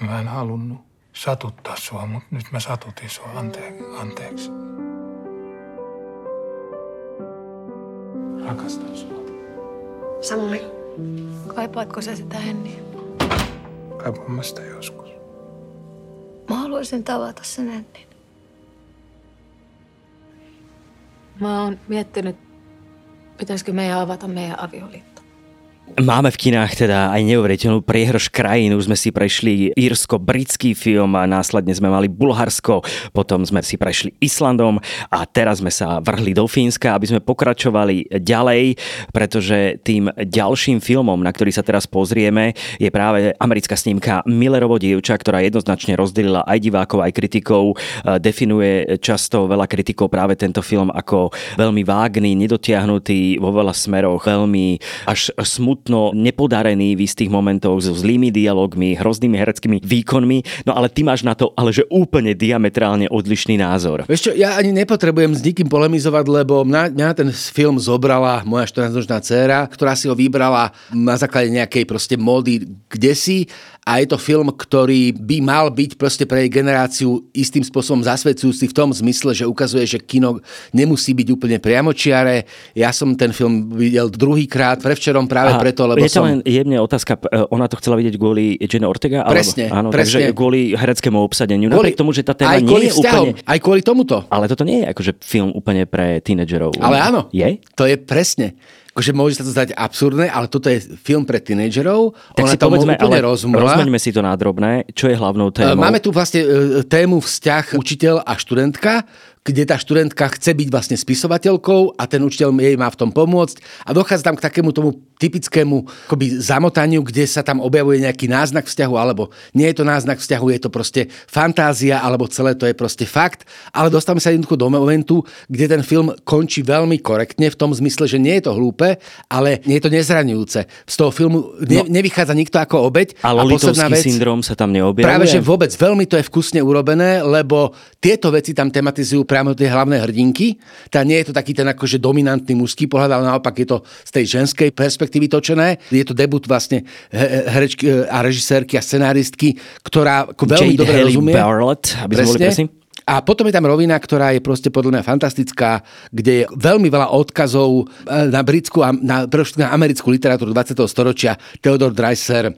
Mä en halunnut satuttaa sua, mutta nyt mä satutin sua ante- anteeksi. Rakastan sua. Samoin. Kaipaatko sä sitä Henniä? Kaipaan mä sitä joskus. Mä haluaisin tavata sen Hennin. Mä oon miettinyt, pitäisikö meidän avata meidän avioliitto. Máme v kinách teda aj neuveriteľnú priehrž krajín. Už sme si prešli írsko-britský film a následne sme mali Bulharsko, potom sme si prešli Islandom a teraz sme sa vrhli do Fínska, aby sme pokračovali ďalej, pretože tým ďalším filmom, na ktorý sa teraz pozrieme, je práve americká snímka Millerovo dievča, ktorá jednoznačne rozdelila aj divákov, aj kritikov. Definuje často veľa kritikov práve tento film ako veľmi vágný, nedotiahnutý vo veľa smeroch, veľmi až smutný smutno nepodarený v istých momentoch so zlými dialogmi, hroznými hereckými výkonmi, no ale ty máš na to ale že úplne diametrálne odlišný názor. Čo, ja ani nepotrebujem s nikým polemizovať, lebo mňa, mňa ten film zobrala moja 14-ročná dcéra, ktorá si ho vybrala na základe nejakej proste módy kde a je to film, ktorý by mal byť proste pre jej generáciu istým spôsobom zasvedcujúci v tom zmysle, že ukazuje, že kino nemusí byť úplne priamočiare. Ja som ten film videl druhýkrát, prevčerom práve Aha, preto, lebo je to som... len jemne otázka, e, ona to chcela vidieť kvôli Jenny Ortega? Presne, alebo, áno, presne. Takže kvôli hereckému obsadeniu. Kvôli, Napriek tomu, že tá téma aj nie je vzťahom, úplne... Aj kvôli tomuto. Ale toto nie je akože film úplne pre tínedžerov. Ale áno. Je? To je presne akože môže sa to zdať absurdné, ale toto je film pre tínedžerov. Tak Ona si povedzme, ale rozmrla. rozmeňme si to na drobné. Čo je hlavnou témou? Máme tu vlastne e, tému vzťah učiteľ a študentka kde tá študentka chce byť vlastne spisovateľkou a ten učiteľ jej má v tom pomôcť a dochádza tam k takému tomu typickému akoby zamotaniu, kde sa tam objavuje nejaký náznak vzťahu, alebo nie je to náznak vzťahu, je to proste fantázia, alebo celé to je proste fakt, ale dostávame sa jednoducho do momentu, kde ten film končí veľmi korektne v tom zmysle, že nie je to hlúpe, ale nie je to nezraňujúce. Z toho filmu ne, no, nevychádza nikto ako obeď. A Lolitovský vec, syndrom sa tam neobjavuje? Práve, že vôbec veľmi to je vkusne urobené, lebo tieto veci tam tematizujú priamo tie hlavné hrdinky. Tá nie je to taký ten akože dominantný mužský pohľad, ale naopak je to z tej ženskej perspektívy točené. Je to debut vlastne herečky e, a režisérky a scenáristky, ktorá ako veľmi Jade dobre Haley rozumie. Barrett, aby sme boli presní. A potom je tam rovina, ktorá je proste podľa mňa fantastická, kde je veľmi veľa odkazov e, na britskú a na, na americkú literatúru 20. storočia. Theodore Dreiser,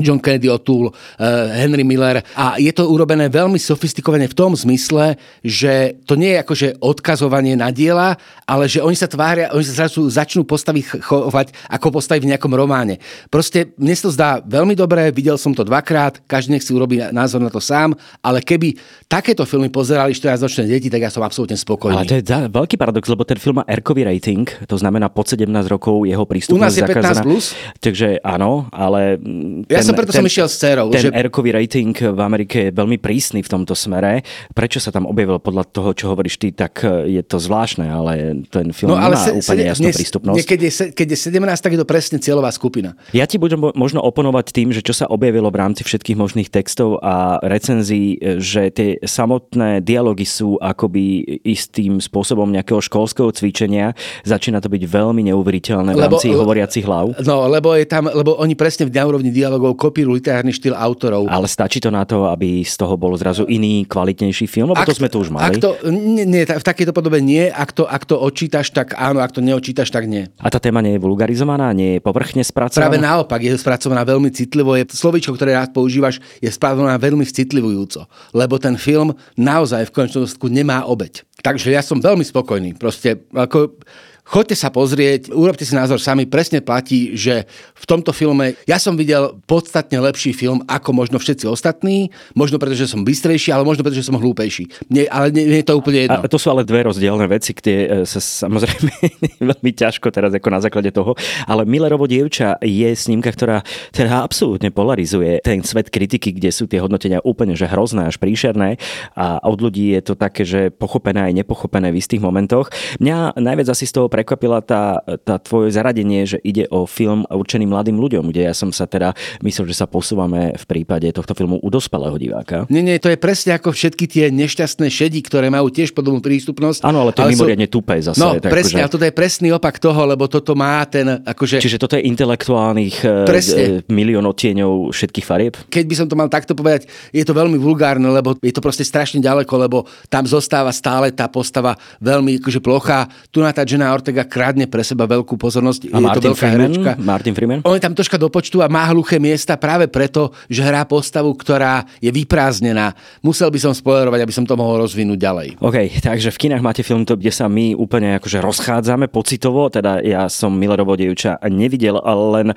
John Kennedy O'Toole, uh, Henry Miller a je to urobené veľmi sofistikovane v tom zmysle, že to nie je akože odkazovanie na diela, ale že oni sa tvária, oni sa zrazu začnú postaviť chovať ako postaviť v nejakom románe. Proste mne sa to zdá veľmi dobré, videl som to dvakrát, každý nech si urobí názor na to sám, ale keby takéto filmy pozerali 14-ročné deti, tak ja som absolútne spokojný. Ale to je veľký paradox, lebo ten film má Erkový rating, to znamená pod 17 rokov jeho prístup. U nás je 15 plus. Takže áno, ale ja ten, som preto ten, som išiel s dcerou. Ten že... Erkový rating v Amerike je veľmi prísny v tomto smere. Prečo sa tam objavil podľa toho, čo hovoríš ty, tak e, je to zvláštne, ale ten film no, ale nemá se, úplne jasnú dnes, prístupnosť. Nie, keď, je, keď je 17, tak je to presne cieľová skupina. Ja ti budem možno oponovať tým, že čo sa objavilo v rámci všetkých možných textov a recenzií, e, že tie samotné dialógy sú akoby istým spôsobom nejakého školského cvičenia. Začína to byť veľmi neuveriteľné v rámci lebo, hovoriacich hlav. No, lebo je tam, lebo oni presne v úrovni dialogov kopírujú literárny štýl autorov. Ale stačí to na to, aby z toho bol zrazu iný, kvalitnejší film? Lebo ak, to sme tu už mali. Ak to, nie, nie, v takejto podobe nie. Ak to, ak to odčítaš, tak áno. Ak to neodčítaš, tak nie. A tá téma nie je vulgarizovaná? Nie je povrchne spracovaná? Práve naopak. Je spracovaná veľmi citlivo. Je, slovičko, ktoré rád používaš, je spracovaná veľmi citlivujúco. Lebo ten film naozaj v konečnom nemá obeď. Takže ja som veľmi spokojný. Proste ako Choďte sa pozrieť, urobte si názor sami. Presne platí, že v tomto filme ja som videl podstatne lepší film ako možno všetci ostatní. Možno preto, že som bystrejší, ale možno preto, že som hlúpejší. Nie, ale nie, nie je to úplne jedno. A to sú ale dve rozdielne veci, kde e, sa samozrejme veľmi ťažko teraz ako na základe toho. Ale Millerovo dievča je snímka, ktorá teda absolútne polarizuje ten svet kritiky, kde sú tie hodnotenia úplne že hrozné až príšerné a od ľudí je to také, že pochopené aj nepochopené v istých momentoch. Mňa najviac asi z toho prekvapila tá, tá tvoje zaradenie, že ide o film určený mladým ľuďom, kde ja som sa teda myslel, že sa posúvame v prípade tohto filmu u dospelého diváka. Nie, nie, to je presne ako všetky tie nešťastné šedi, ktoré majú tiež podobnú prístupnosť. Áno, ale to je mimoriadne sú... tupé zase. No, tak presne, akože... ale toto je presný opak toho, lebo toto má ten, akože... Čiže toto je intelektuálnych e, presne. E, milión odtieňov všetkých farieb? Keď by som to mal takto povedať, je to veľmi vulgárne, lebo je to proste strašne ďaleko, lebo tam zostáva stále tá postava veľmi akože plochá. Tu na tá žena Ortega kradne pre seba veľkú pozornosť. A je Martin to veľká Freeman? herečka. Martin Freeman? On je tam troška do počtu a má hluché miesta práve preto, že hrá postavu, ktorá je vyprázdnená. Musel by som spoilerovať, aby som to mohol rozvinúť ďalej. OK, takže v kinách máte film to, kde sa my úplne akože rozchádzame pocitovo, teda ja som Millerovo dievča nevidel, ale len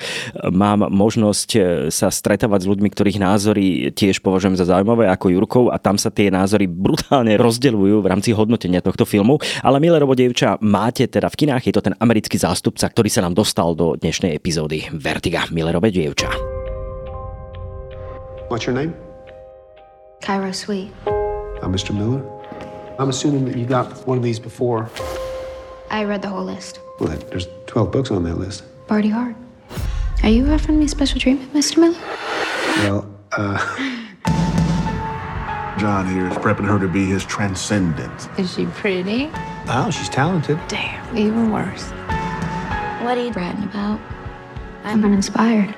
mám možnosť e, sa stretávať s ľuďmi, ktorých názory tiež považujem za zaujímavé ako Jurkov a tam sa tie názory brutálne rozdeľujú v rámci hodnotenia tohto filmu. Ale Millerovo dievča máte teda v kinách, je to ten americký zástupca, ktorý sa nám dostal do dnešnej epizódy Vertiga Millerové dievča. What's your name? Cairo Sweet. I'm Mr. Miller. I'm assuming that you got one of these before. I read the whole list. Well, there's 12 books on that list. Party hard. Are you offering me special treatment, Mr. Miller? Well, uh... John here is prepping her to be his transcendent. Is she pretty? Oh, she's talented. Damn, even worse. What are you bragging about? I'm uninspired.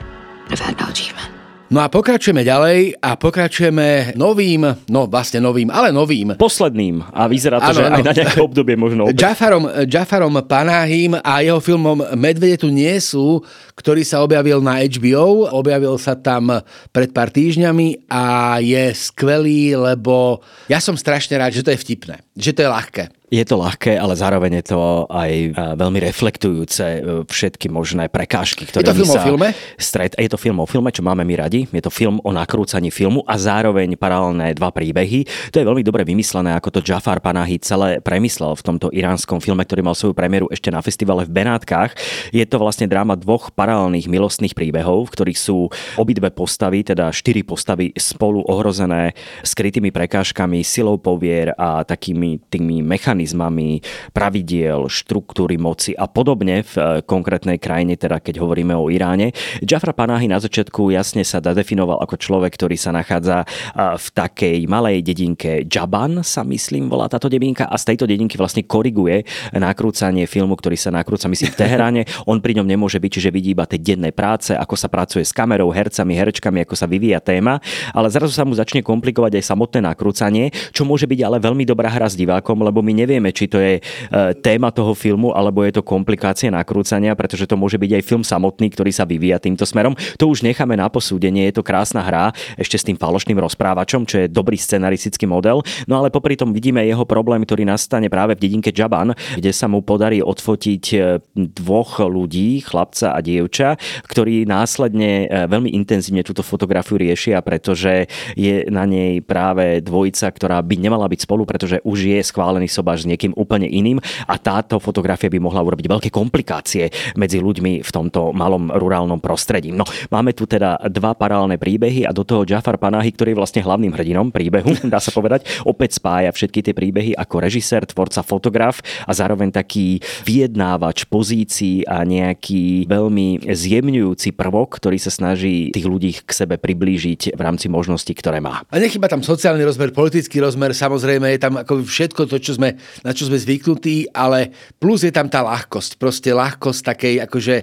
I've had no achievement. No a pokračujeme ďalej a pokračujeme novým, no vlastne novým, ale novým. Posledným a vyzerá to, ano, že ano. aj na nejaké obdobie možno. Jafarom, Jafarom Panahim a jeho filmom Medvede tu nie sú, ktorý sa objavil na HBO. Objavil sa tam pred pár týždňami a je skvelý, lebo ja som strašne rád, že to je vtipné, že to je ľahké. Je to ľahké, ale zároveň je to aj veľmi reflektujúce e, všetky možné prekážky, ktoré Je to film sa o filme? Stret, je to film o filme, čo máme my radi. Je to film o nakrúcaní filmu a zároveň paralelné dva príbehy. To je veľmi dobre vymyslené, ako to Jafar Panahi celé premyslel v tomto iránskom filme, ktorý mal svoju premiéru ešte na festivale v Benátkach. Je to vlastne dráma dvoch paralelných milostných príbehov, v ktorých sú obidve postavy, teda štyri postavy spolu ohrozené skrytými prekážkami, silou povier a takými tými mechanizmami mechanizmami pravidiel, štruktúry moci a podobne v eh, konkrétnej krajine, teda keď hovoríme o Iráne. Jafra Panahi na začiatku jasne sa definoval ako človek, ktorý sa nachádza eh, v takej malej dedinke Jaban, sa myslím, volá táto dedinka a z tejto dedinky vlastne koriguje nakrúcanie filmu, ktorý sa nakrúca, myslím, v Teheráne. On pri ňom nemôže byť, čiže vidí iba tie denné práce, ako sa pracuje s kamerou, hercami, herečkami, ako sa vyvíja téma, ale zrazu sa mu začne komplikovať aj samotné nakrúcanie, čo môže byť ale veľmi dobrá hra s divákom, lebo my nevieme, či to je e, téma toho filmu, alebo je to komplikácia nakrúcania, pretože to môže byť aj film samotný, ktorý sa vyvíja týmto smerom. To už necháme na posúdenie, je to krásna hra, ešte s tým falošným rozprávačom, čo je dobrý scenaristický model. No ale popri tom vidíme jeho problém, ktorý nastane práve v dedinke Jaban, kde sa mu podarí odfotiť e, dvoch ľudí, chlapca a dievča, ktorí následne e, veľmi intenzívne túto fotografiu riešia, pretože je na nej práve dvojica, ktorá by nemala byť spolu, pretože už schválený sobáš s niekým úplne iným a táto fotografia by mohla urobiť veľké komplikácie medzi ľuďmi v tomto malom rurálnom prostredí. No, máme tu teda dva paralelné príbehy a do toho Jafar Panahi, ktorý je vlastne hlavným hrdinom príbehu, dá sa povedať, opäť spája všetky tie príbehy ako režisér, tvorca, fotograf a zároveň taký vyjednávač pozícií a nejaký veľmi zjemňujúci prvok, ktorý sa snaží tých ľudí k sebe priblížiť v rámci možností, ktoré má. A nechyba tam sociálny rozmer, politický rozmer, samozrejme je tam ako všetko to, čo sme, na čo sme zvyknutí, ale plus je tam tá ľahkosť, proste ľahkosť takej akože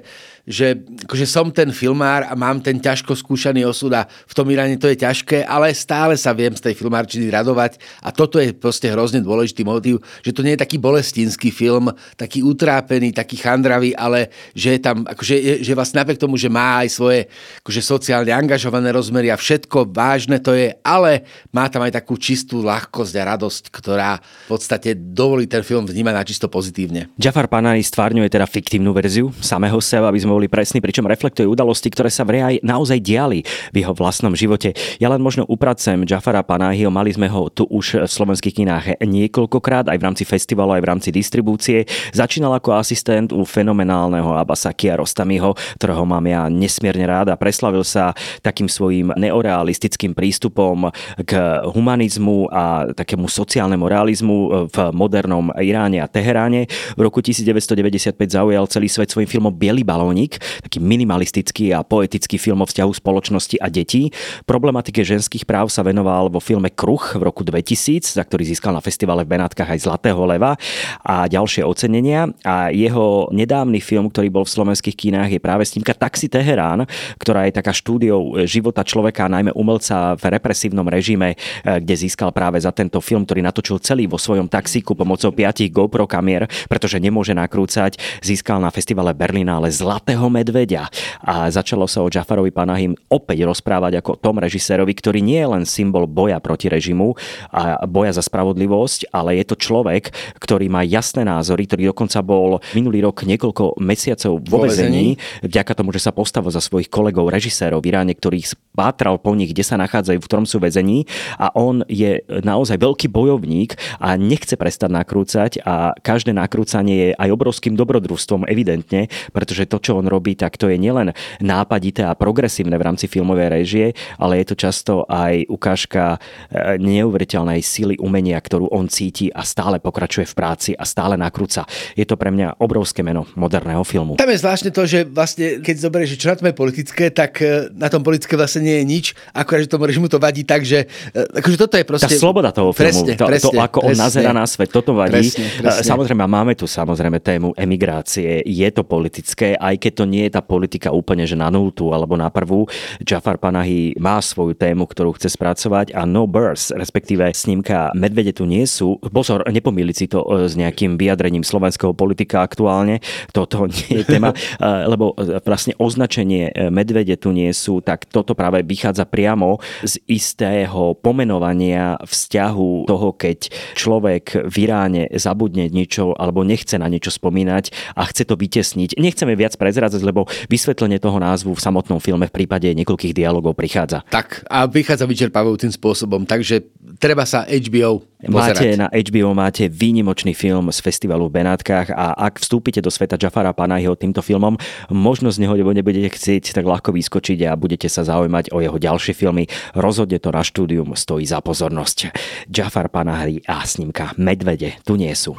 že akože som ten filmár a mám ten ťažko skúšaný osud a v tom Iráne to je ťažké, ale stále sa viem z tej filmárčiny radovať a toto je proste hrozne dôležitý motív, že to nie je taký bolestinský film, taký utrápený, taký chandravý, ale že je tam, akože, že vlastne napriek tomu, že má aj svoje akože sociálne angažované rozmery a všetko vážne to je, ale má tam aj takú čistú ľahkosť a radosť, ktorá v podstate dovolí ten film vnímať na čisto pozitívne. Jafar Panani stvárňuje teda fiktívnu verziu samého seba, aby sme boli presní, pričom reflektuje udalosti, ktoré sa v aj naozaj diali v jeho vlastnom živote. Ja len možno upracem Jafara Panahiho, mali sme ho tu už v slovenských kinách niekoľkokrát, aj v rámci festivalu, aj v rámci distribúcie. Začínal ako asistent u fenomenálneho Abasa Kiarostamiho, ktorého mám ja nesmierne rád a preslavil sa takým svojím neorealistickým prístupom k humanizmu a takému sociálnemu realizmu v modernom Iráne a Teheráne. V roku 1995 zaujal celý svet svojím filmom Bielý balónik denník, taký minimalistický a poetický film o vzťahu spoločnosti a detí. Problematike ženských práv sa venoval vo filme Kruh v roku 2000, za ktorý získal na festivale v Benátkach aj Zlatého leva a ďalšie ocenenia. A jeho nedávny film, ktorý bol v slovenských kinách, je práve snímka Taxi Teherán, ktorá je taká štúdiou života človeka, najmä umelca v represívnom režime, eh, kde získal práve za tento film, ktorý natočil celý vo svojom taxíku pomocou piatich GoPro kamier, pretože nemôže nakrúcať, získal na festivale Berlinále Zlaté zlatého medveďa. A začalo sa o Jafarovi Panahim opäť rozprávať ako o tom režisérovi, ktorý nie je len symbol boja proti režimu a boja za spravodlivosť, ale je to človek, ktorý má jasné názory, ktorý dokonca bol minulý rok niekoľko mesiacov vo vezení, vďaka tomu, že sa postavil za svojich kolegov režisérov v Iráne, ktorých pátral po nich, kde sa nachádzajú, v ktorom sú väzení a on je naozaj veľký bojovník a nechce prestať nakrúcať a každé nakrúcanie je aj obrovským dobrodružstvom evidentne, pretože to, čo on robí, tak to je nielen nápadité a progresívne v rámci filmovej režie, ale je to často aj ukážka e, neuveriteľnej sily umenia, ktorú on cíti a stále pokračuje v práci a stále nakrúca. Je to pre mňa obrovské meno moderného filmu. Tam je zvláštne to, že vlastne, keď zoberieš, čo na tom je politické, tak e, na tom politické vlastne nie je nič, akorát, že tomu režimu to vadí tak, že e, akože toto je proste... Tá sloboda toho filmu, presne, to, presne, to, ako presne, on nazera na svet, toto vadí. Presne, presne. Samozrejme, máme tu samozrejme tému emigrácie, je to politické, aj keď to nie je tá politika úplne, že na nultu alebo na prvú. Jafar Panahi má svoju tému, ktorú chce spracovať a No Birds, respektíve snímka Medvede tu nie sú. Pozor, nepomýliť si to e, s nejakým vyjadrením slovenského politika aktuálne. Toto nie je téma, e, lebo e, vlastne označenie Medvede tu nie sú, tak toto práve vychádza priamo z istého pomenovania vzťahu toho, keď človek v Iráne zabudne niečo alebo nechce na niečo spomínať a chce to vytesniť. Nechceme viac prezrať prezradzať, lebo vysvetlenie toho názvu v samotnom filme v prípade niekoľkých dialogov prichádza. Tak a vychádza vyčerpávajúcim spôsobom, takže treba sa HBO pozerať. Máte na HBO máte výnimočný film z festivalu v Benátkach a ak vstúpite do sveta Jafara Panahiho týmto filmom, možno z neho nebudete chcieť tak ľahko vyskočiť a budete sa zaujímať o jeho ďalšie filmy. Rozhodne to na štúdium stojí za pozornosť. Jafar Panahi a snímka Medvede tu nie sú.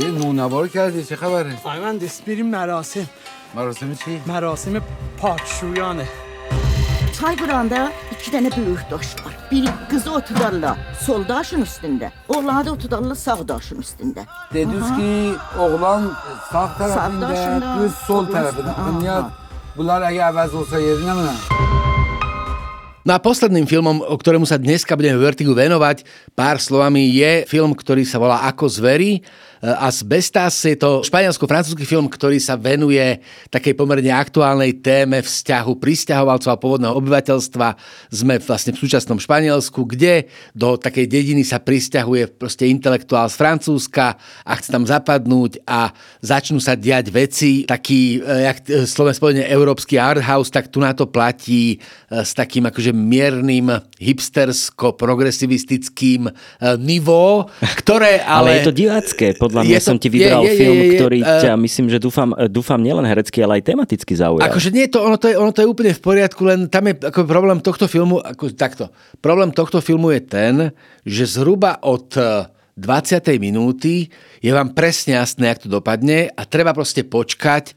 چه نونوار کردی چه خبره؟ آی من دیست بریم مراسم مراسم چی؟ مراسم پاکشویانه Çayburanda iki tane büyük daş var. Biri kızı otudarlar sol daşın üstünde. Oğlanı da otudarlar sağ daşın üstünde. Dediniz ki oğlan sağ tarafında, kız sol tarafında. Niye bunlar eğer əvəz olsa yerinə mi? No a posledným filmom, o ktorému sa dneska budeme Vertigu venovať pár slovami, je film, ktorý sa volá Ako zverí Asbestas je to španielsko-francúzsky film, ktorý sa venuje takej pomerne aktuálnej téme vzťahu pristahovalcov a pôvodného obyvateľstva. Sme vlastne v súčasnom Španielsku, kde do takej dediny sa pristahuje proste intelektuál z Francúzska a chce tam zapadnúť a začnú sa diať veci. Taký, e, jak e, Slovensko spojenie európsky arthouse, tak tu na to platí s takým akože miernym hipstersko-progresivistickým nivo, ktoré ale... ale je to divácké, podľa podľa mňa to, som ti vybral je, je, film, je, je, ktorý uh, ťa, myslím, že dúfam, dúfam nielen herecky, ale aj tematicky zaujal. Akože nie, to, ono, to je, ono to je úplne v poriadku, len tam je ako problém tohto filmu, ako takto. Problém tohto filmu je ten, že zhruba od 20. minúty je vám presne jasné, jak to dopadne a treba proste počkať,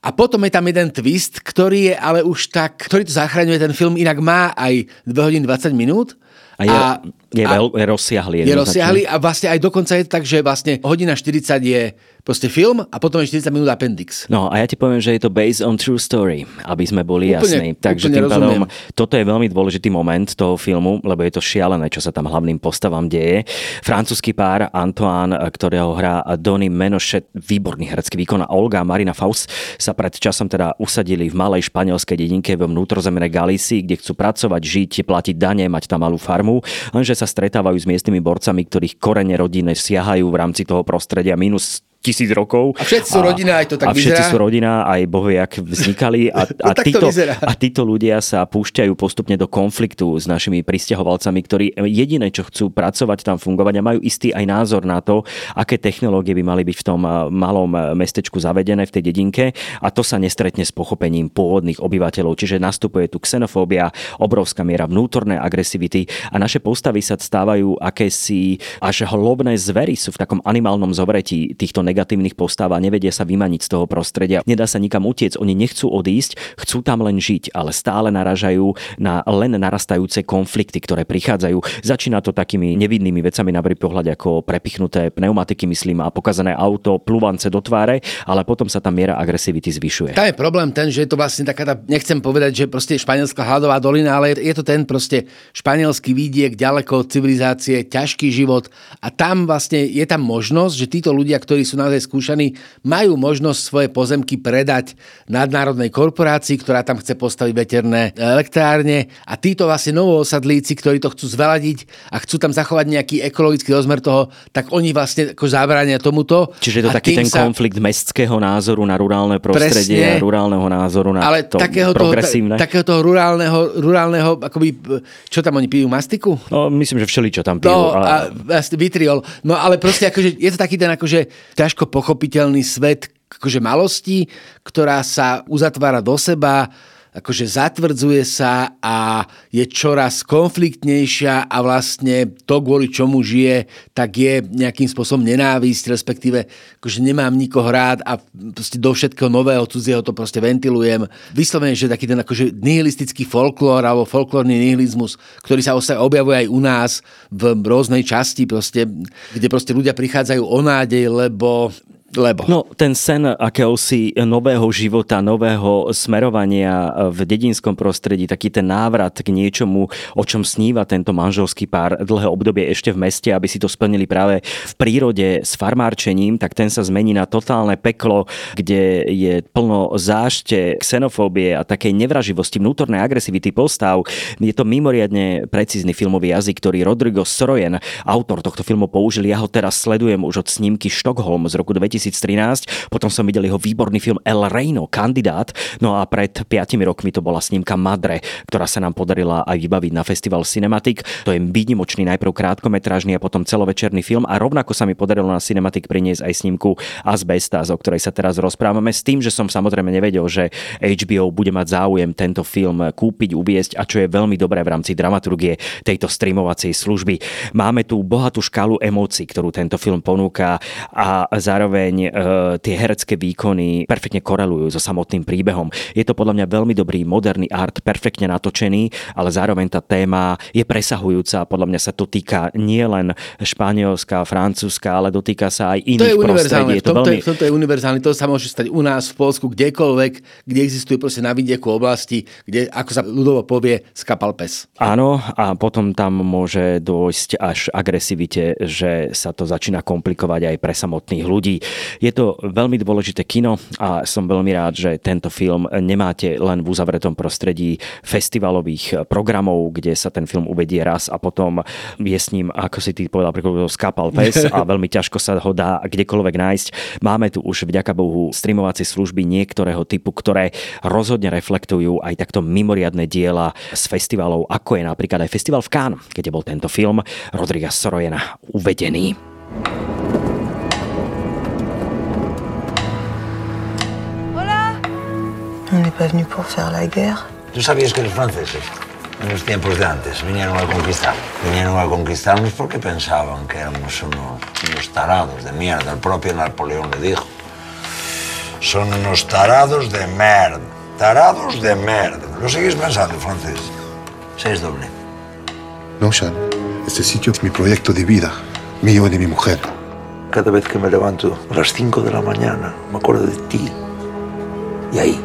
a potom je tam jeden twist, ktorý je ale už tak, ktorý to zachraňuje ten film, inak má aj 2 hodiny 20 minút. A je, a, je, veľ, je rozsiahly. Je rozsiahly a vlastne aj dokonca je tak, že vlastne hodina 40 je proste film a potom je 40 minút appendix. No a ja ti poviem, že je to based on true story, aby sme boli úplne, jasní. Takže úplne tým pádom, toto je veľmi dôležitý moment toho filmu, lebo je to šialené, čo sa tam hlavným postavám deje. Francúzsky pár Antoine, ktorého hrá Donny Menošet, výborný herecký výkon a Olga Marina Faust sa pred časom teda usadili v malej španielskej dedinke v vnútrozemnej Galícii, kde chcú pracovať, žiť, platiť dane, mať tam malú farmu, lenže sa stretávajú s miestnymi borcami, ktorých korene rodiny siahajú v rámci toho prostredia. Minus tisíc rokov. A všetci sú rodina, aj to tak A všetci vyzerá. sú rodina, aj bohy, ak vznikali. A, a, títo, a títo ľudia sa púšťajú postupne do konfliktu s našimi pristahovalcami, ktorí jediné, čo chcú pracovať tam fungovať a majú istý aj názor na to, aké technológie by mali byť v tom malom mestečku zavedené v tej dedinke a to sa nestretne s pochopením pôvodných obyvateľov. Čiže nastupuje tu xenofóbia, obrovská miera vnútornej agresivity a naše postavy sa stávajú akési až hlobné zvery sú v takom animálnom zobretí týchto negatívnych postáv a nevedia sa vymaniť z toho prostredia. Nedá sa nikam utiec, oni nechcú odísť, chcú tam len žiť, ale stále naražajú na len narastajúce konflikty, ktoré prichádzajú. Začína to takými nevidnými vecami na pohľad ako prepichnuté pneumatiky, myslím, a pokazané auto, plúvance do tváre, ale potom sa tá miera agresivity zvyšuje. Tam je problém ten, že je to vlastne taká tá, nechcem povedať, že proste španielská hladová dolina, ale je to ten proste španielský výdiek ďaleko od civilizácie, ťažký život a tam vlastne je tam možnosť, že títo ľudia, ktorí sú naozaj skúšaní, majú možnosť svoje pozemky predať nadnárodnej korporácii, ktorá tam chce postaviť veterné elektrárne a títo vlastne novoosadlíci, ktorí to chcú zveladiť a chcú tam zachovať nejaký ekologický rozmer toho, tak oni vlastne ako zabránia tomuto. Čiže je to taký ten sa... konflikt mestského názoru na rurálne prostredie Presne, a rurálneho názoru na ale to takého progresívne. Toho, takého toho rurálneho, rurálneho akoby, čo tam oni pijú, mastiku? No, myslím, že všeli, čo tam pijú. No, ale... a, vitriol. No, ale proste akože, je to taký ten akože ťažko pochopiteľný svet akože malosti, ktorá sa uzatvára do seba, akože zatvrdzuje sa a je čoraz konfliktnejšia a vlastne to, kvôli čomu žije, tak je nejakým spôsobom nenávisť, respektíve akože nemám nikoho rád a proste do všetkého nového cudzieho to proste ventilujem. Vyslovene, že taký ten akože nihilistický folklór alebo folklórny nihilizmus, ktorý sa objavuje aj u nás v rôznej časti, proste, kde proste ľudia prichádzajú o nádej, lebo lebo? No, ten sen akéhosi nového života, nového smerovania v dedinskom prostredí, taký ten návrat k niečomu, o čom sníva tento manželský pár dlhé obdobie ešte v meste, aby si to splnili práve v prírode s farmárčením, tak ten sa zmení na totálne peklo, kde je plno zášte, xenofóbie a takej nevraživosti, vnútornej agresivity postav. Je to mimoriadne precízny filmový jazyk, ktorý Rodrigo Sorojen, autor tohto filmu, použil. Ja ho teraz sledujem už od snímky Stockholm z roku 2000 2013. Potom som videl jeho výborný film El Reino, kandidát. No a pred 5 rokmi to bola snímka Madre, ktorá sa nám podarila aj vybaviť na festival Cinematic. To je výnimočný najprv krátkometrážny a potom celovečerný film a rovnako sa mi podarilo na Cinematic priniesť aj snímku Asbestas, o ktorej sa teraz rozprávame s tým, že som samozrejme nevedel, že HBO bude mať záujem tento film kúpiť, uviesť a čo je veľmi dobré v rámci dramaturgie tejto streamovacej služby. Máme tu bohatú škálu emócií, ktorú tento film ponúka a zároveň zároveň e, tie herecké výkony perfektne korelujú so samotným príbehom. Je to podľa mňa veľmi dobrý moderný art, perfektne natočený, ale zároveň tá téma je presahujúca. Podľa mňa sa to týka nielen Španielska, Francúzska, ale dotýka sa aj iných to je univerzálne. Je to veľmi... je, tomto je univerzálne. To sa môže stať u nás v Polsku, kdekoľvek, kde existuje proste na vidieku oblasti, kde, ako sa ľudovo povie, skapal pes. Áno, a potom tam môže dôjsť až agresivite, že sa to začína komplikovať aj pre samotných ľudí. Je to veľmi dôležité kino a som veľmi rád, že tento film nemáte len v uzavretom prostredí festivalových programov, kde sa ten film uvedie raz a potom je s ním, ako si ty povedal, skapal pes a veľmi ťažko sa ho dá kdekoľvek nájsť. Máme tu už vďaka Bohu streamovacie služby niektorého typu, ktoré rozhodne reflektujú aj takto mimoriadne diela z festivalov, ako je napríklad aj festival v Cannes, kde bol tento film Rodriga Sorojena uvedený. On n'est pas venu pour faire la guerre. Tú sabías que los franceses, en los tiempos de antes, vinieron a conquistar. Vinieron a conquistarnos porque pensaban que éramos unos, unos tarados de mierda. El propio Napoleón le dijo. Son unos tarados de mierda. Tarados de mierda. ¿Lo seguís pensando, francés? Seis doble. No, Sean. Este sitio es mi proyecto de vida, mío y de mi mujer. Cada vez que me levanto a las 5 de la mañana, me acuerdo de ti. Y ahí,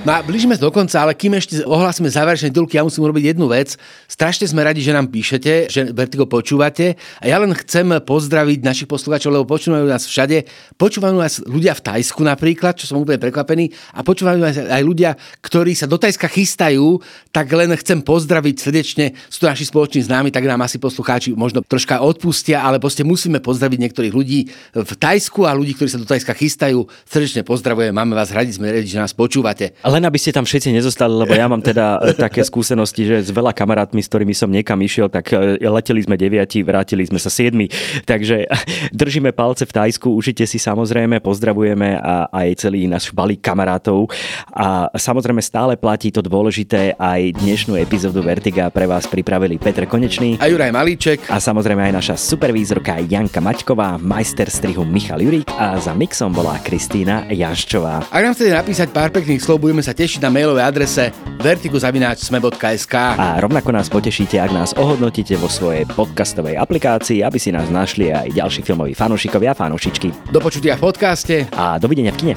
No a blížime do konca, ale kým ešte ohlásime záverečné titulky, ja musím urobiť jednu vec. Strašne sme radi, že nám píšete, že Vertigo počúvate a ja len chcem pozdraviť našich poslucháčov, lebo počúvajú nás všade. Počúvajú nás ľudia v Tajsku napríklad, čo som úplne prekvapený, a počúvajú nás aj ľudia, ktorí sa do Tajska chystajú, tak len chcem pozdraviť srdečne. Sú to naši spoloční známi, tak nám asi poslucháči možno troška odpustia, ale proste musíme pozdraviť niektorých ľudí v Tajsku a ľudí, ktorí sa do Tajska chystajú. Srdečne pozdravujem, máme vás radi, sme radi, že nás počúvate. Len aby ste tam všetci nezostali, lebo ja mám teda e, také skúsenosti, že s veľa kamarátmi, s ktorými som niekam išiel, tak e, leteli sme deviati, vrátili sme sa siedmi. Takže držíme palce v Tajsku, užite si samozrejme, pozdravujeme a aj celý náš balík kamarátov. A samozrejme stále platí to dôležité, aj dnešnú epizódu Vertiga pre vás pripravili Petr Konečný a Juraj Malíček a samozrejme aj naša supervízorka Janka Maťková, majster strihu Michal Jurík a za mixom bola Kristýna Jaščová. Ak nám chcete napísať pár pekných slov, budeme sa tešiť na mailovej adrese vertigozavináčsme.sk A rovnako nás potešíte, ak nás ohodnotíte vo svojej podcastovej aplikácii, aby si nás našli aj ďalší filmoví fanúšikovia a fanúšičky. Do počutia v podcaste a dovidenia v kine.